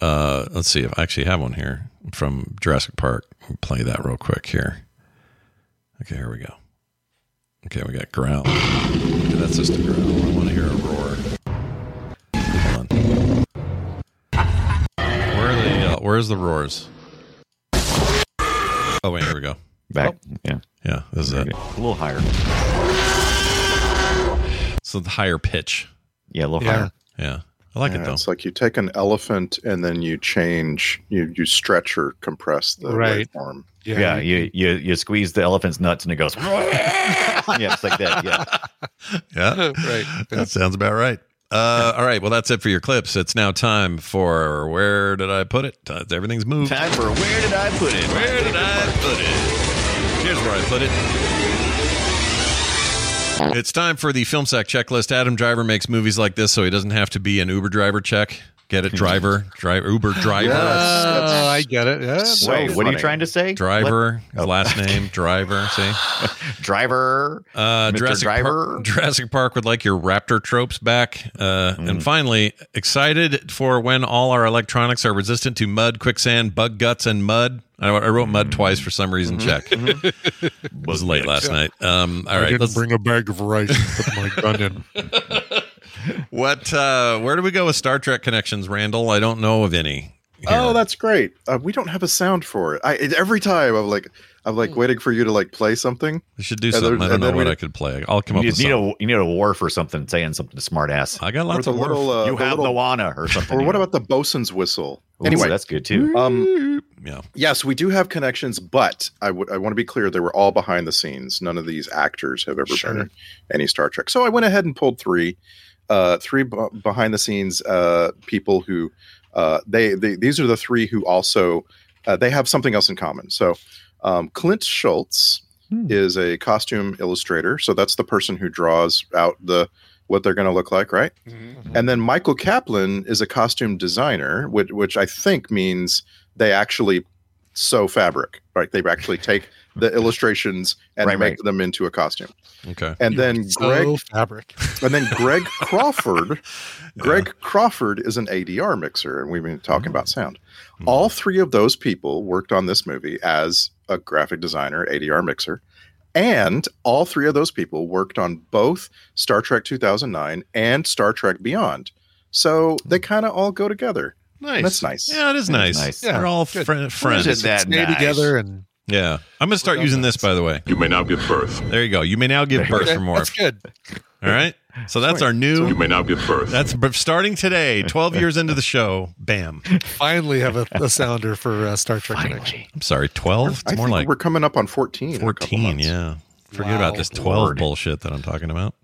uh let's see if I actually have one here from Jurassic Park. We'll play that real quick here. Okay, here we go. Okay, we got growl. Okay, that's just a growl. I want to hear a roar. Hold on. Where are the uh, where's the roars? Oh wait, here we go. back yeah Yeah, this is it. a little higher So the higher pitch. yeah a little Yeah. higher Yeah. I like Yeah, it though. It's like you take an elephant and then you change, you you stretch or compress the Right. waveform. Yeah, you, you you squeeze the elephant's nuts and it goes. *laughs* yeah, it's like that. Yeah, *laughs* Yeah. *laughs* Right. That sounds about right. Uh, all right. Well, that's it for your clips. It's now time for where did I put it? Uh, everything's moved. time for where did I put it? Where did I put it? Here's where I put it. It's time for the film sack checklist. Adam Driver makes movies like this so he doesn't have to be an Uber driver check. Get it? Driver, *laughs* driver, Uber driver, Oh, I get it. Yeah. So Wait, what are you trying to say? driver. Oh. last name, driver. See, *laughs* driver. uh, Mr. Jurassic Driver? Park, Jurassic Park would like your Raptor tropes back. Uh, Mm. And finally, excited for when all our electronics are resistant to mud, quicksand, bug guts, and mud. I, I wrote Mm. mud twice for some reason. Mm-hmm. Check. *laughs* was late last night. Um, all I right, didn't let's. bring a bag of rice and put my gun in. What? Uh, where do we go with Star Trek connections, Randall? I don't know of any. here. Oh, that's great. Uh, we don't have a sound for it. I every time I'm like I'm like waiting for you to like play something. we should do and there- something. I don't know what I could play. I'll come up You with need something. a you need a war for something, saying something smart ass. I got lots the of work. little, uh, you have little, the Wana or something. or what here. about the bosun's whistle? Ooh, anyway, that's good too. um, Yeah. yes, we do have connections, but I would I want to be clear they were all behind the scenes. None of these actors have ever been in any Star Trek. So I went ahead and pulled three, uh, three b- behind the scenes uh, people who uh, they, they these are the three who also uh, they have something else in common. So um, Clint Schultz is a costume illustrator. So that's the person who draws out the what they're going to look like, right? And then Michael Kaplan is a costume designer, which, which I think means they actually sew fabric, right? They actually take the illustrations and Right, make right. them into a costume. Okay. And then Greg, fabric. and then Greg *laughs* Crawford, Greg Crawford is an ADR mixer, and we've been talking mm-hmm. about sound. Mm-hmm. All three of those people worked on this movie as a graphic designer, ADR mixer, and all three of those people worked on both Star Trek 2009 and Star Trek Beyond. So they mm. kind of all go together. Nice. That's nice. Yeah, it is That is nice. nice. They're all good. fri- friends. Isn't that Stay nice? together and Yeah. I'm going to start using this, by the way. You may now give birth. There you go. You may now give birth Okay, for more. That's good. All right. So that's our new. You may now give birth. That's b- starting today, 12 *laughs* years into the show. Bam. Finally, have a, a sounder for uh, Star Trek Connection. I'm sorry, 12? It's I more think like we're coming up on 14. in a couple 14. months. Yeah. Forget Wow. about this 12 Lord. bullshit that I'm talking about.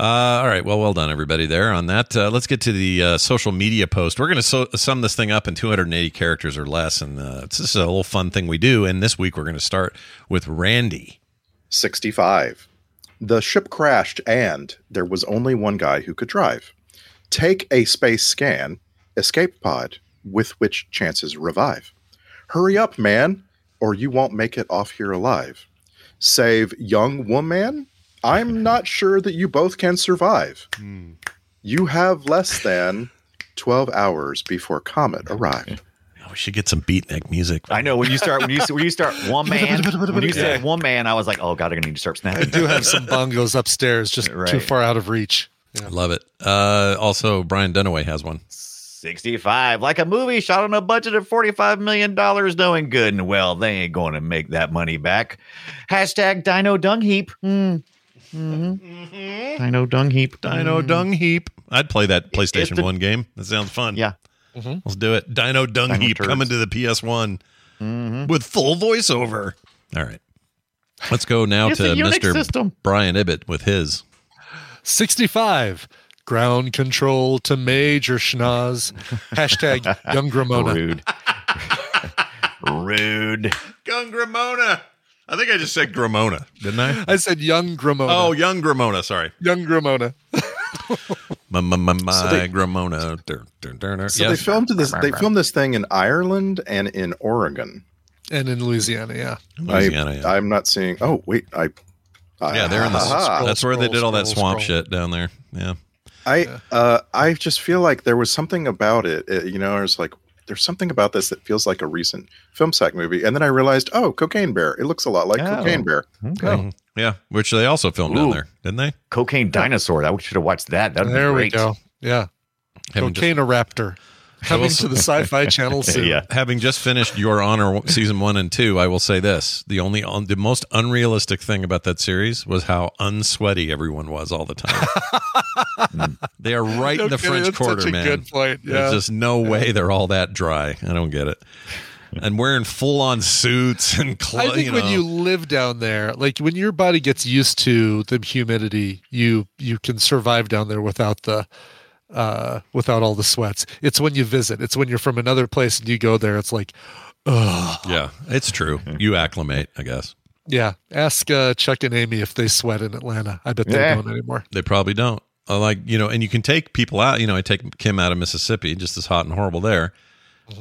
Uh, all right. Well, well done, everybody, there on that. Uh, let's get to the uh, social media post. We're going to so- sum this thing up in 280 characters or less. And it's just a little fun thing we do. And this week, we're going to start with Randy. 65. The ship crashed and there was only one guy who could drive. Take a space scan, escape pod, with which chances revive. Hurry up, man, or you won't make it off here alive. Save young woman? I'm not sure that you both can survive. You have less than 12 hours before Comet arrived. We should get some beatnik music. I know when you start when you when you start *laughs* one man when you said one man, I was like, oh god, I'm gonna need to start snapping. I snapping. do have some *laughs* bongos upstairs, just too far out of reach. I love it. Uh, also, Brian Dunaway has one. 65, like a movie shot on a budget of $45 million, knowing good and well they ain't going to make that money back. Hashtag Dino Dung Heap. Mm. Mm-hmm. Dino Dung Heap. Dino mm. Dung Heap. I'd play that PlayStation the- 1 game. That sounds fun. Yeah. Mm-hmm. Let's do it. Dino Dung Dino Heap turds. coming to the PS1 mm-hmm. with full voiceover. All right. Let's go now to Mr. system. Brian Ibbott with his. 65. Ground control to Major Schnoz. Hashtag *laughs* Young Gramona. Rude. *laughs* Rude. Gung Gramona. I think I just said Gramona, didn't I? I said Young Gramona. Oh, young Gramona. Sorry. Young Gramona. *laughs* My, my, my, my So they- Gramona. Dur, dur, dur, dur. So Yes. they filmed this. They filmed this thing in Ireland and in Oregon. And in Louisiana, yeah. Louisiana, I, yeah. I'm not seeing. Oh wait, I. yeah, they're in the. Aha. that's where they scroll, did all that scroll, swamp scroll. shit down there. Yeah. I uh, I just feel like there was something about it. uh, you know, I was like, there's something about this that feels like a recent film sack movie, and then I realized, oh, Cocaine Bear. It looks a lot like Oh. Cocaine Bear. Okay. Mhm. Yeah. Which they also filmed down there, didn't they? Cocaine Dinosaur. I should have watched that. That'd There be we go. Yeah. Having just- Cocaine Raptor. Coming to the Sci Fi *laughs* Channel soon. Yeah. Having just finished Your Honor season one and two, I will say this: the only, un, the most unrealistic thing about that series was how unsweaty everyone was all the time. *laughs* they are right No in the kidding, French Quarter, man. good point, yeah. There's just no way they're all that dry. I don't get it. And wearing full on suits and clothes. I think you when you live down there, like when your body gets used to the humidity, you you can survive down there without the uh without all the sweats. It's when you visit. It's when you're from another place and you go there. It's like, ugh. yeah, it's true. You acclimate, I guess. Yeah. Ask uh, Chuck and Amy if they sweat in Atlanta. I bet they Yeah. don't anymore. They probably don't. Uh, Like you know, and you can take people out. You know, I take Kim out of Mississippi, just as hot and horrible there,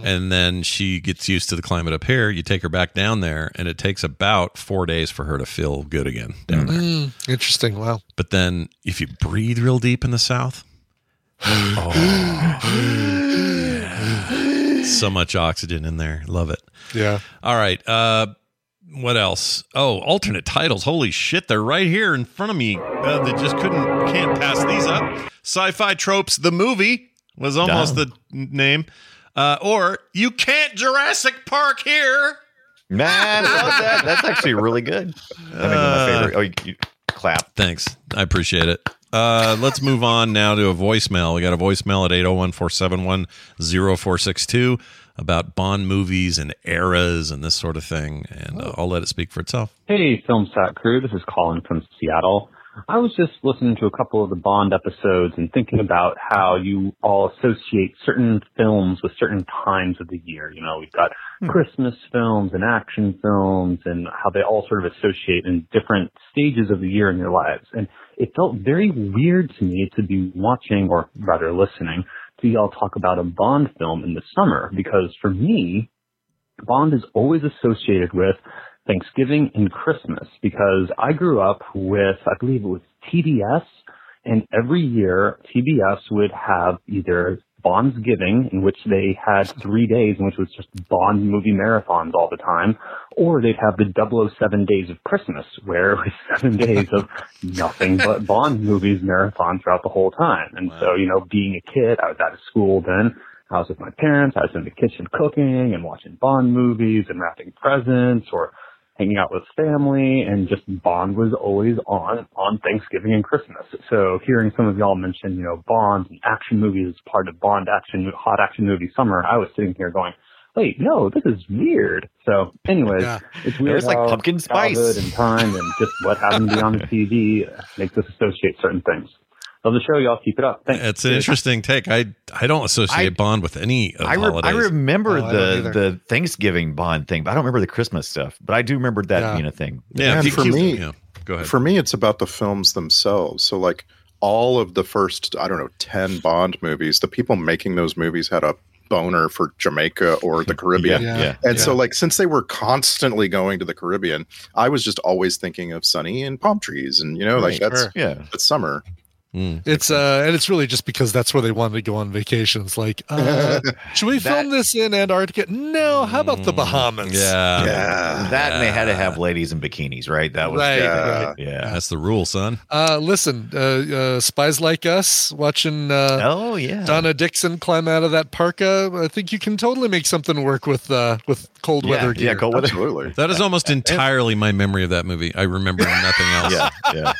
and then she gets used to the climate up here. You take her back down there, and it takes about four days for her to feel good again down there. Mm, interesting. Wow. But then, if you breathe real deep in the South, oh, *gasps* so much oxygen in there. Love it. Yeah. All right. Uh, what else? Oh, alternate titles. Holy shit, they're right here in front of me. Uh, they just couldn't, can't pass these up. Sci-fi tropes. The movie was almost Dumb. the name. Uh, or you can't Jurassic Park here. Man, I love that. That's actually really good. That makes it my favorite. Oh, you, you clap. Thanks. I appreciate it. Uh, let's move on now to a voicemail. We got a voicemail at 801 471 0462 about Bond movies and eras and this sort of thing. And uh, I'll let it speak for itself. Hey, Film Sack crew. This is Colin from Seattle. I was just listening to a couple of the Bond episodes and thinking about how you all associate certain films with certain times of the year. You know, we've got Christmas films and action films and how they all sort of associate in different stages of the year in your lives. And it felt very weird to me to be watching, or rather listening, to y'all talk about a Bond film in the summer because for me, Bond is always associated with Thanksgiving and Christmas because I grew up with, I believe it was TBS, and every year TBS would have either Bond's Giving, in which they had three days, in which was just Bond movie marathons all the time, or they'd have the 007 Days of Christmas, where it was *laughs* seven days of nothing but *laughs* Bond movies marathon throughout the whole time. And so, you know, being a kid, I was out of school then, I was with my parents. I was in the kitchen cooking and watching Bond movies and wrapping presents or hanging out with family and just Bond was always on on Thanksgiving and Christmas. So hearing some of y'all mention, you know, Bond and action movies as part of Bond action, hot action movie summer, I was sitting here going, wait, no, this is weird. So anyways, Yeah. it's weird It's like pumpkin spice. and time and just what happened to be on the TV makes us associate certain things. Love the show, y'all. Keep it up. Thanks. It's an interesting take. I I don't associate Bond with any of I, the re- I remember Oh, the either. the Thanksgiving Bond thing, but I don't remember the Christmas stuff. But I do remember that Yeah. being a thing. yeah, and for me, yeah, go ahead. For me, it's about the films themselves. So, like all of the first, I don't know, ten Bond movies, the people making those movies had a boner for Jamaica or the *laughs* Caribbean. Yeah, Yeah. yeah. And so, like, since they were constantly going to the Caribbean, I was just always thinking of sunny and palm trees, and you know, like that's sure. Yeah. that's summer. Mm. It's uh, and it's really just because that's where they wanted to go on vacations. Like, uh, *laughs* should we film this in Antarctica? No. How about the Bahamas? Mm. Yeah, Yeah, That and they had to have ladies in bikinis, right? That was Right, yeah. right. yeah. that's the rule, son. Uh, listen, uh, uh, spies like us watching uh, Oh yeah. Donna Dixon climb out of that parka. I think you can totally make something work with uh, with cold yeah, weather gear. yeah, cold weather. absolutely. That is almost *laughs* entirely my memory of that movie. I remember nothing else. Yeah, yeah.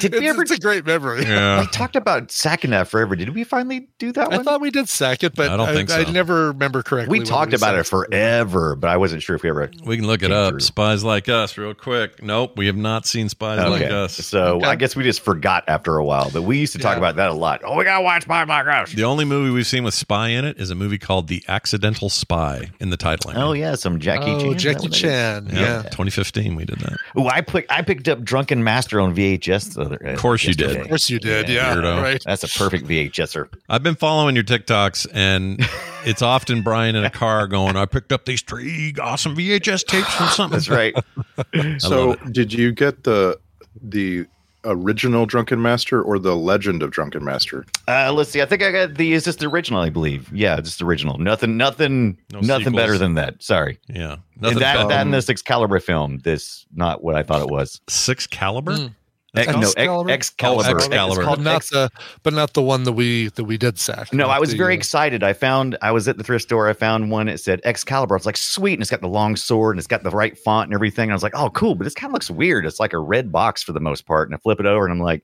Did *laughs* It's, ever? it's a great memory. Yeah. We talked about sacking that forever. Did we finally do that one? I one? thought we did sack it, but I don't think so. I, never remember correctly. we whether talked about it forever, but I wasn't sure if we ever. We can look it Came up. through. Spies Like Us, real quick. Nope, we have not seen Spies Like Okay, Us. so Okay. I guess we just forgot after a while. But we used to talk Yeah. about that a lot. Oh, we gotta watch Spies Like Us. The only movie we've seen with spy in it is a movie called The Accidental Spy in the title. Oh yeah, some Jackie Oh, Chan. Is that Jackie what that is? Chan. yeah, Yeah. 2015 we did that. Oh, I picked I picked up Drunken Master on VHS. The other, day. Of course you did. Of course you did. Yeah. weirdo. Right. That's a perfect VHSer. I've been following your TikToks, and *laughs* it's often Brian in a car going, "I picked up these three awesome VHS tapes from something." That's right. *laughs* So, did you get the the original Drunken Master or the Legend of Drunken Master? Uh, let's see. I think I got the is just the original. I believe. Yeah, just the original. Nothing. Nothing. No nothing sequels. better than that. Sorry. Yeah, And that better- that and this Excalibur film. This not what I thought it was. Six Caliber. Mm. Ex, no, Excalibur? Ex, Excalibur. Oh, Excalibur. But called not Ex- the but not the one that we that we did sack. No, I was the, very uh, excited. I found I was at the thrift store. I found one. It said Excalibur. I was like, sweet, and it's got the long sword and it's got the right font and everything. And I was like, oh, cool. But this kind of looks weird. It's like a red box for the most part. And I flip it over and I'm like,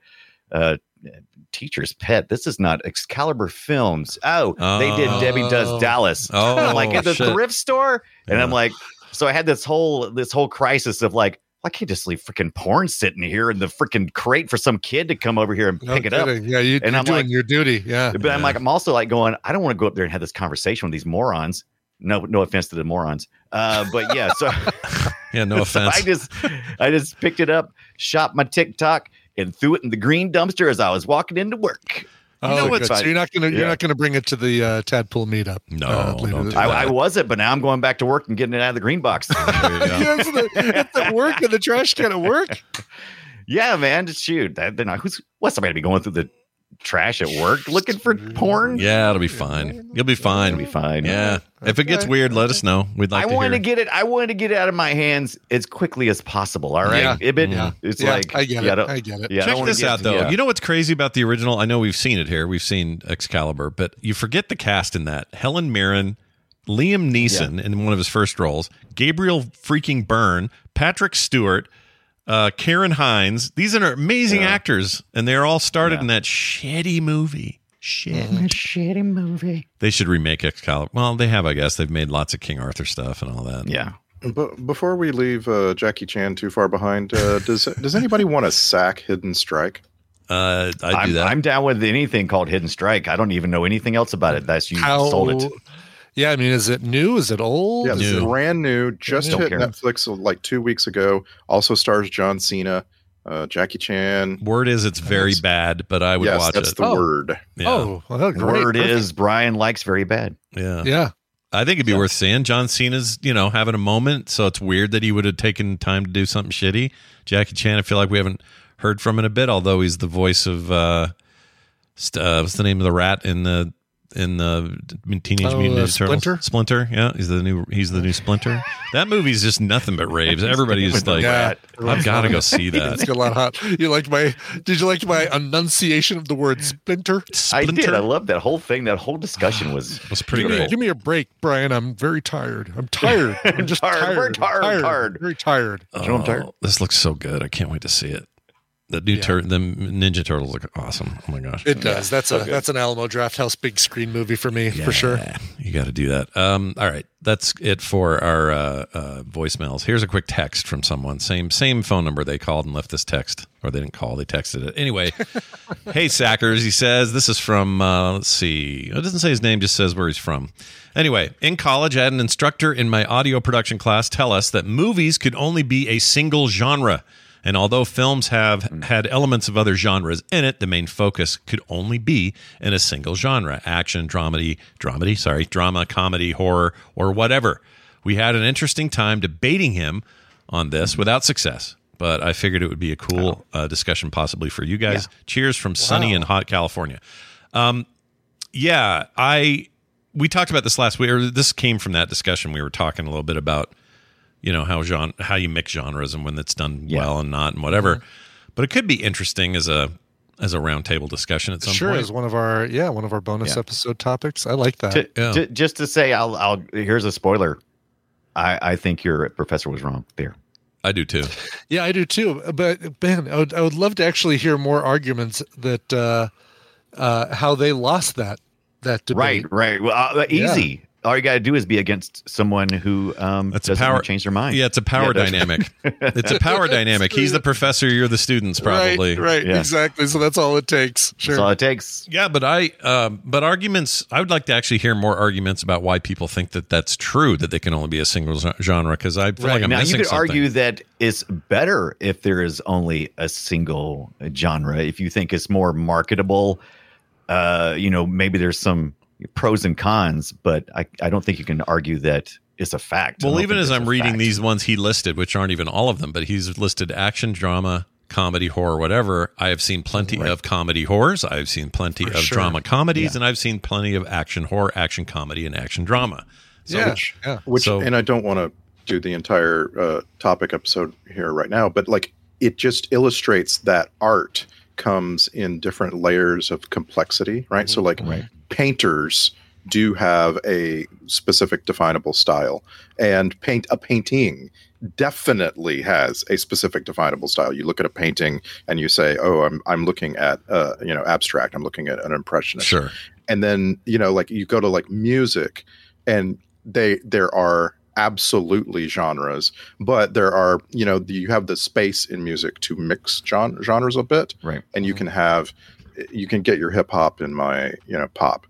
uh, teacher's pet. This is not Excalibur Films. Oh, they did Debbie Oh. Does Dallas. Oh, I'm *laughs* like at the shit. thrift store, and I'm like, so I had this whole this whole crisis of like. I can't just leave freaking porn sitting here in the freaking crate for some kid to come over here and No pick it up. Yeah, you, And you're I'm doing like- your duty. Yeah. But I'm like, I'm also like going, I don't want to go up there and have this conversation with these morons. No, no offense to the morons. Uh, but yeah, so, *laughs* Yeah, no *laughs* so offense. I just, I just picked it up, shot my TikTok, and threw it in the green dumpster as I was walking into work. Oh, know good. what's so you're not gonna Yeah. you're not gonna bring it to the uh, Tadpool meetup. No, uh, don't this do I. I wasn't, but now I'm going back to work and getting it out of the green box. *laughs* There you go. Yes, the, it's at work in the trash can of work. *laughs* yeah, man, just shoot. That, then I, who's what's somebody to be going through the trash at work looking for porn? Yeah, it'll be fine. You'll be fine. It'll be fine. Yeah. If it gets weird, let us know. We'd like I to wanted hear. to get it. I wanted to get it out of my hands as quickly as possible. All right, Yeah. If it- Yeah. it's Yeah, like I get yeah, it. don't- I get it. Yeah, I Check this out to- though. yeah. You know what's crazy about the original? I know we've seen it here. We've seen Excalibur, but you forget the cast in that. Helen Mirren, Liam Neeson in one of his first roles, Gabriel freaking Byrne, Patrick Stewart, uh, Ciarán Hinds. These are amazing Yeah. actors, and they're all started Yeah. in that shitty movie. Shit. shitty movie. They should remake Excalibur. Well, they have, I guess. They've made lots of King Arthur stuff and all that. Yeah. But before we leave uh, Jackie Chan too far behind, uh, does *laughs* does anybody want to sack Hidden Strike? Uh, I do I'm, that. I'm down with anything called Hidden Strike. I don't even know anything else about it. That's you How? sold it. Yeah, I mean, is it new? Is it old? Yeah, Is this is New. brand new. Just Don't hit care. Netflix uh, like two weeks ago. Also stars John Cena, uh, Jackie Chan. Word is it's very bad, but I would yes, watch that's it. the Oh. word. yeah. Oh, well, great. Word Perfect. is Brian likes very bad. yeah. Yeah. I think it'd be worth seeing. John Cena's, you know, having a moment, so it's weird that he would have taken time to do something shitty. Jackie Chan, I feel like we haven't heard from in a bit, although he's the voice of uh, st- uh what's the name of the rat in the in the Teenage Oh, Mutant uh, Ninja Turtles. Splinter? Splinter, yeah, he's the new he's the new Splinter. *laughs* that movie's just nothing but raves. Everybody's like, Yeah. I've got to go see *laughs* It's that. got a lot hot. You like my? Did you like my enunciation of the word splinter? I did. I love that whole thing. That whole discussion was *sighs* was Give me, give me a break, Brian. I'm very tired. I'm tired. I'm *laughs* just Tired. tired. We're I'm tired, tired. Very tired. Oh, This looks so good. I can't wait to see it. The new tur- the Ninja Turtles look awesome. Oh my gosh, It does. That's So a good. that's an Alamo Drafthouse big screen movie for me for sure. You got to do that. Um, all right, that's it for our uh, uh, voicemails. Here's a quick text from someone. Same same phone number they called and left this text, or they didn't call, they texted it. Anyway, *laughs* hey Sackers, he says this is from. Uh, let's see, it doesn't say his name, just says where he's from. Anyway, in college, I had an instructor in my audio production class tell us that movies could only be a single genre. And although films have had elements of other genres in it, the main focus could only be in a single genre action, dramedy, dramedy, sorry, drama, comedy, horror, or whatever. We had an interesting time debating him on this without success, but I figured it would be a cool uh, discussion possibly for you guys. Cheers from sunny and hot California. Um, yeah, I we talked about this last week, or this came from that discussion. We were talking a little bit about you know how genre how you mix genres and when it's done well and not and whatever. But it could be interesting as a as a roundtable discussion at some point. Sure, point. is one of our yeah one of our bonus Yeah. episode topics. I like that. To- ju- just to say, I'll, I'll. Here's a spoiler. I, I think your professor was wrong there. I do too. *laughs* Yeah, I do too. But Ben, I would, I would love to actually hear more arguments that uh, uh, how they lost that that debate. Right, right. Well, uh, Yeah. easy. All you got to do is be against someone who um, That's a doesn't power change their mind. Yeah, it's a power that's- dynamic. *laughs* it's a power dynamic. He's the professor, you're the students, probably. Right, right, Yeah. exactly. So that's all it takes. Sure. That's all it takes. Yeah, but I, um, but arguments. I would like to actually hear more arguments about why people think that that's true that they can only be a single genre. Because I feel like I'm now, you could something. argue that it's better if there is only a single genre. If you think it's more marketable, uh, you know, maybe there's some pros and cons, but I, I don't think you can argue that it's a fact. Well, even as I'm reading fact. these ones he listed, which aren't even all of them, but he's listed action, drama, comedy, horror, whatever. I have seen plenty of comedy horrors. I've seen plenty For of sure. drama comedies, Yeah. and I've seen plenty of action horror, action comedy, and action drama. So, Yeah, which, yeah. which So- and I don't want to do the entire uh, topic episode here right now, but like it just illustrates that art comes in different layers of complexity, right? So like painters do have a specific definable style. And paint a painting definitely has a specific definable style. You look at a painting and you say oh i'm i'm looking at uh you know abstract. I'm looking at an impressionist. Sure. and then you know like you go to like music and they there are absolutely genres but there are you know you have the space in music to mix gen- genres a bit. Right. And you can have you can get your hip hop in my you know pop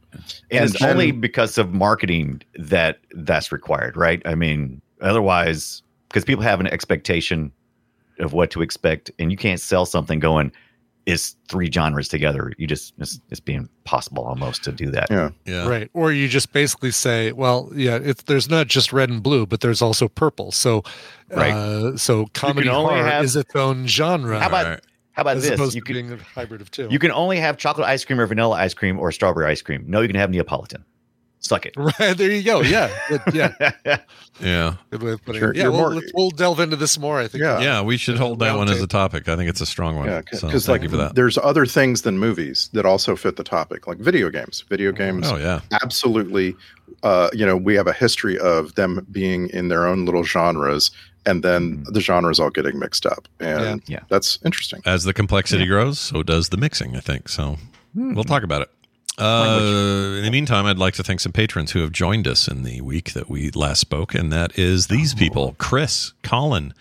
and, it's then- only because of marketing that that's required, right? I mean, otherwise, because people have an expectation of what to expect, and you can't sell something going, is three genres together." You just it's, it's being possible almost to do that. Yeah, yeah, Right. Or you just basically say, well, yeah, it's there's not just red and blue, but there's also purple. So, Right. uh, so comedy horror have- is its own genre. How about how about as this? opposed You to can being a hybrid of two. you can only have chocolate ice cream or vanilla ice cream or strawberry ice cream. No, you can have Neapolitan. Suck it. *laughs* Right there you go. Yeah, Good- yeah. *laughs* Yeah. Good way of putting Sure, it. Yeah, we'll, more- we'll delve into this more. I think. Yeah. Yeah, we should hold that one as a topic. I think it's a strong one. Yeah, so because thank like you for that. there's other things than movies that also fit the topic, like video games. Video games, Oh, yeah. absolutely. Uh, you know, we have a history of them being in their own little genres, and then the genres all getting mixed up, and Yeah. Yeah. that's interesting. As the complexity grows, so does the mixing, I think. So we'll talk about it. Uh, in the meantime, I'd like to thank some patrons who have joined us in the week that we last spoke, and that is these people Chris, Colin,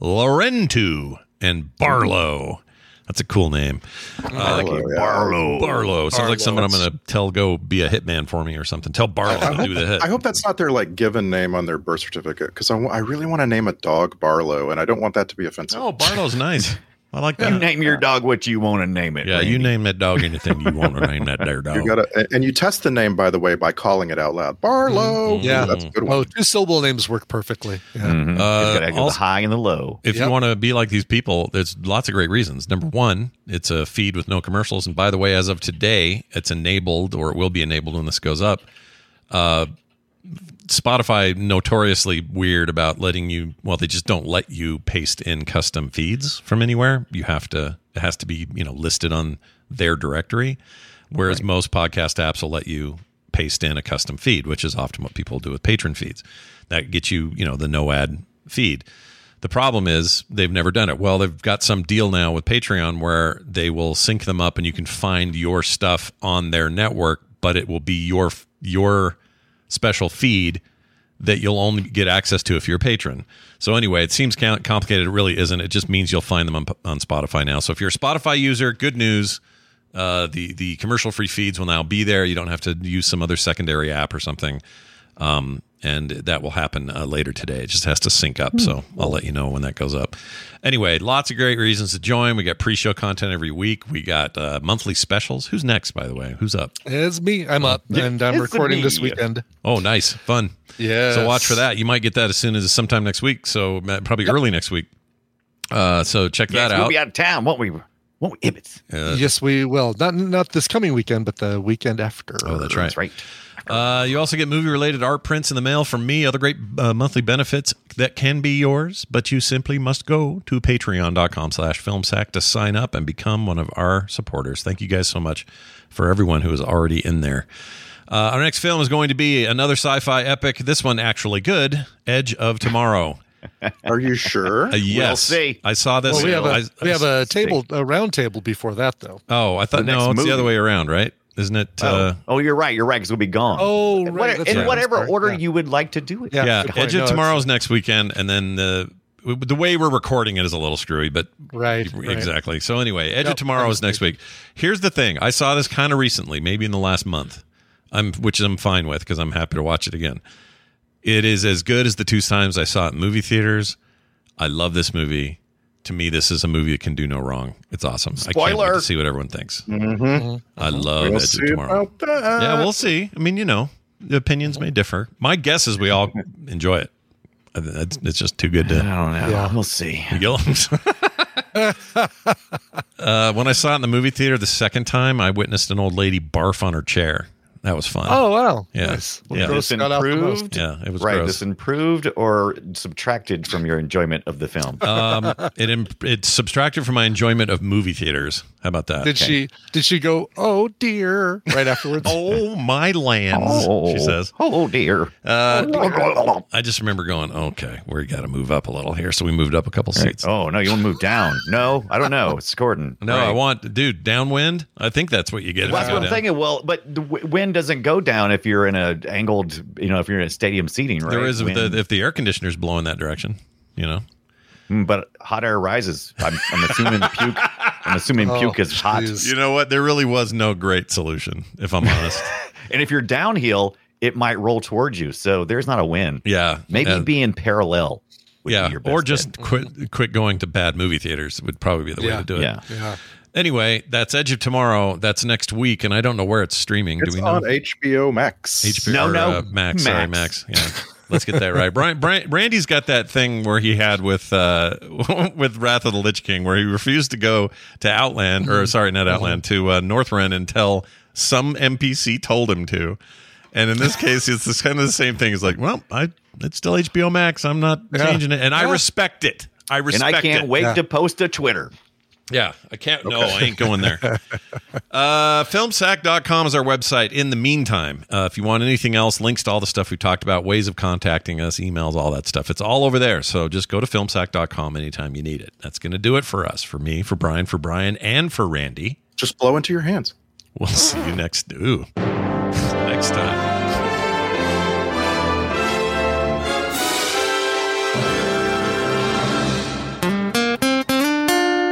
Lorentu, and Barlow. That's a cool name. Barlow, Uh, yeah. Barlow. Barlow. Sounds Barlow, like someone I'm going to tell go be a hitman for me or something. Tell Barlow I to hope, do the hit. I hope that's not their like given name on their birth certificate because I, I really want to name a dog Barlow, and I don't want that to be offensive. Oh, Barlow's nice. *laughs* I like that. You name your dog what you want to name it. Yeah, you name that dog anything you want to name that there dog. You gotta, and you test the name by the way by calling it out loud. Barlow. Yeah. that's a good one. Oh, two syllable names work perfectly. Yeah. Mhm. Uh, gotta the high and the low. If you want to be like these people, there's lots of great reasons. Number one, it's a feed with no commercials. And by the way, as of today, it's enabled or it will be enabled when this goes up. Uh, Spotify notoriously weird about letting you. Well, they just don't let you paste in custom feeds from anywhere. You have to. It has to be you know listed on their directory. Whereas most podcast apps will let you paste in a custom feed, which is often what people do with patron feeds. That gets you you know the no ad feed. The problem is they've never done it. Well, they've got some deal now with Patreon where they will sync them up and you can find your stuff on their network, but it will be your your special feed that you'll only get access to if you're a patron. So anyway, it seems complicated. It really isn't. It just means you'll find them on, on Spotify now. So if you're a Spotify user, good news. Uh, the the commercial free feeds will now be there. You don't have to use some other secondary app or something. Um, and that will happen uh, later today. It just has to sync up. So I'll let you know when that goes up. Anyway, lots of great reasons to join. We got pre-show content every week. We got uh, monthly specials. Who's next, by the way? Who's up? It's me. I'm up, and I'm It's recording me. this weekend. Oh, nice, fun. Yeah. So watch for that. You might get that as soon as sometime next week. So uh, probably early next week. Uh, so check Yes, that out. we'll out. be out of town, won't we? Won't we? Ibbits. Uh, yes, we will. Not not this coming weekend, but the weekend after. Oh, that's right. That's right. Uh, you also get movie related art prints in the mail from me, other great uh, monthly benefits that can be yours, but you simply must go to patreon.com slash filmsack to sign up and become one of our supporters. Thank you guys so much for everyone who is already in there. Uh, our next film is going to be another sci fi epic. This one actually good Edge of Tomorrow. *laughs* Are you sure? Uh, yes. see. I saw this. Well, we have a I- we have a table, a round table before that, though. Oh, I thought no, it's movie. the other way around, right? Isn't it? Oh, Uh, oh, you're right. You're right. Because we'll be gone. Oh, In right, what- in right. whatever Sorry. order Yeah. you would like to do it. Yeah. yeah, good. Edge of it's- Tomorrow's next weekend, and then the the way we're recording it is a little screwy, but Right, right. exactly. So anyway, Edge of Tomorrow is next week. Here's the thing: I saw this kind of recently, maybe in the last month. I'm, which I'm fine with because I'm happy to watch it again. It is as good as the two times I saw it in movie theaters. I love this movie. To me, this is a movie that can do no wrong. It's awesome. I can't wait to see what everyone thinks. Mm-hmm. I love We'll Edge see of Tomorrow. about that. Yeah, we'll see. I mean, you know, the opinions may differ. My guess is we all enjoy it. It's, it's just too good to. I don't know. Yeah. We'll see. *laughs* Gillums. *laughs* uh, when I saw it in the movie theater the second time, I witnessed an old lady barf on her chair. That was fun. Oh wow! Yeah. Nice. Yeah. This got out the most. improved. yeah, it was right. gross. This improved or subtracted from your enjoyment of the film. um, it imp- it subtracted from my enjoyment of movie theaters. How about that? Did she did she go? Oh dear! Right afterwards. *laughs* Oh my lands! she says. "Oh dear." Uh, I just remember going, okay, we got to move up a little here, so we moved up a couple seats. Oh no, you want to move down? *laughs* No, I don't know. It's Gordon. No, Right. I want, dude, downwind. I think that's what you get. if Well, you that's go what I'm down. thinking. Well, but the w- wind doesn't go down if you're in a angled, you know, if you're in a stadium seating, right? There is if the, if the air conditioner's blowing that direction, you know. Mm, but hot air rises. I'm, I'm assuming puke. I'm assuming Oh, puke is hot. jeez. You know what? There really was no great solution, if I'm honest. *laughs* And if you're downhill, it might roll towards you. So there's not a win. yeah, Maybe And- being parallel. would be yeah, your best or bet. just quit quit going to bad movie theaters would probably be the way Yeah. to do it. Yeah. Yeah. Anyway, that's Edge of Tomorrow. That's next week, and I don't know where it's streaming. It's do we know? on HBO Max. HBO, No, or, no, uh, Max. Sorry, Max. Max. Yeah, let's get that right. Brian, Brian, Randy's got that thing where he had with uh, *laughs* with Wrath of the Lich King, where he refused to go to Outland, or sorry, not Outland, to uh, Northrend until some NPC told him to. And in this case, it's this kind of the same thing. It's like, well, I it's still HBO Max. I'm not Yeah. changing it, and I respect it. I respect. It. And I can't it. wait Yeah. to post to Twitter. Yeah, I can't. No, I ain't going there. *laughs* uh, filmsack.com is our website. In the meantime, uh, if you want anything else, links to all the stuff we talked about, ways of contacting us, emails, all that stuff, it's all over there. So just go to filmsack.com anytime you need it. That's going to do it for us, for me, for Brian, for Brian, and for Randy. Just blow into your hands. We'll *laughs* see you next. Ooh, next time.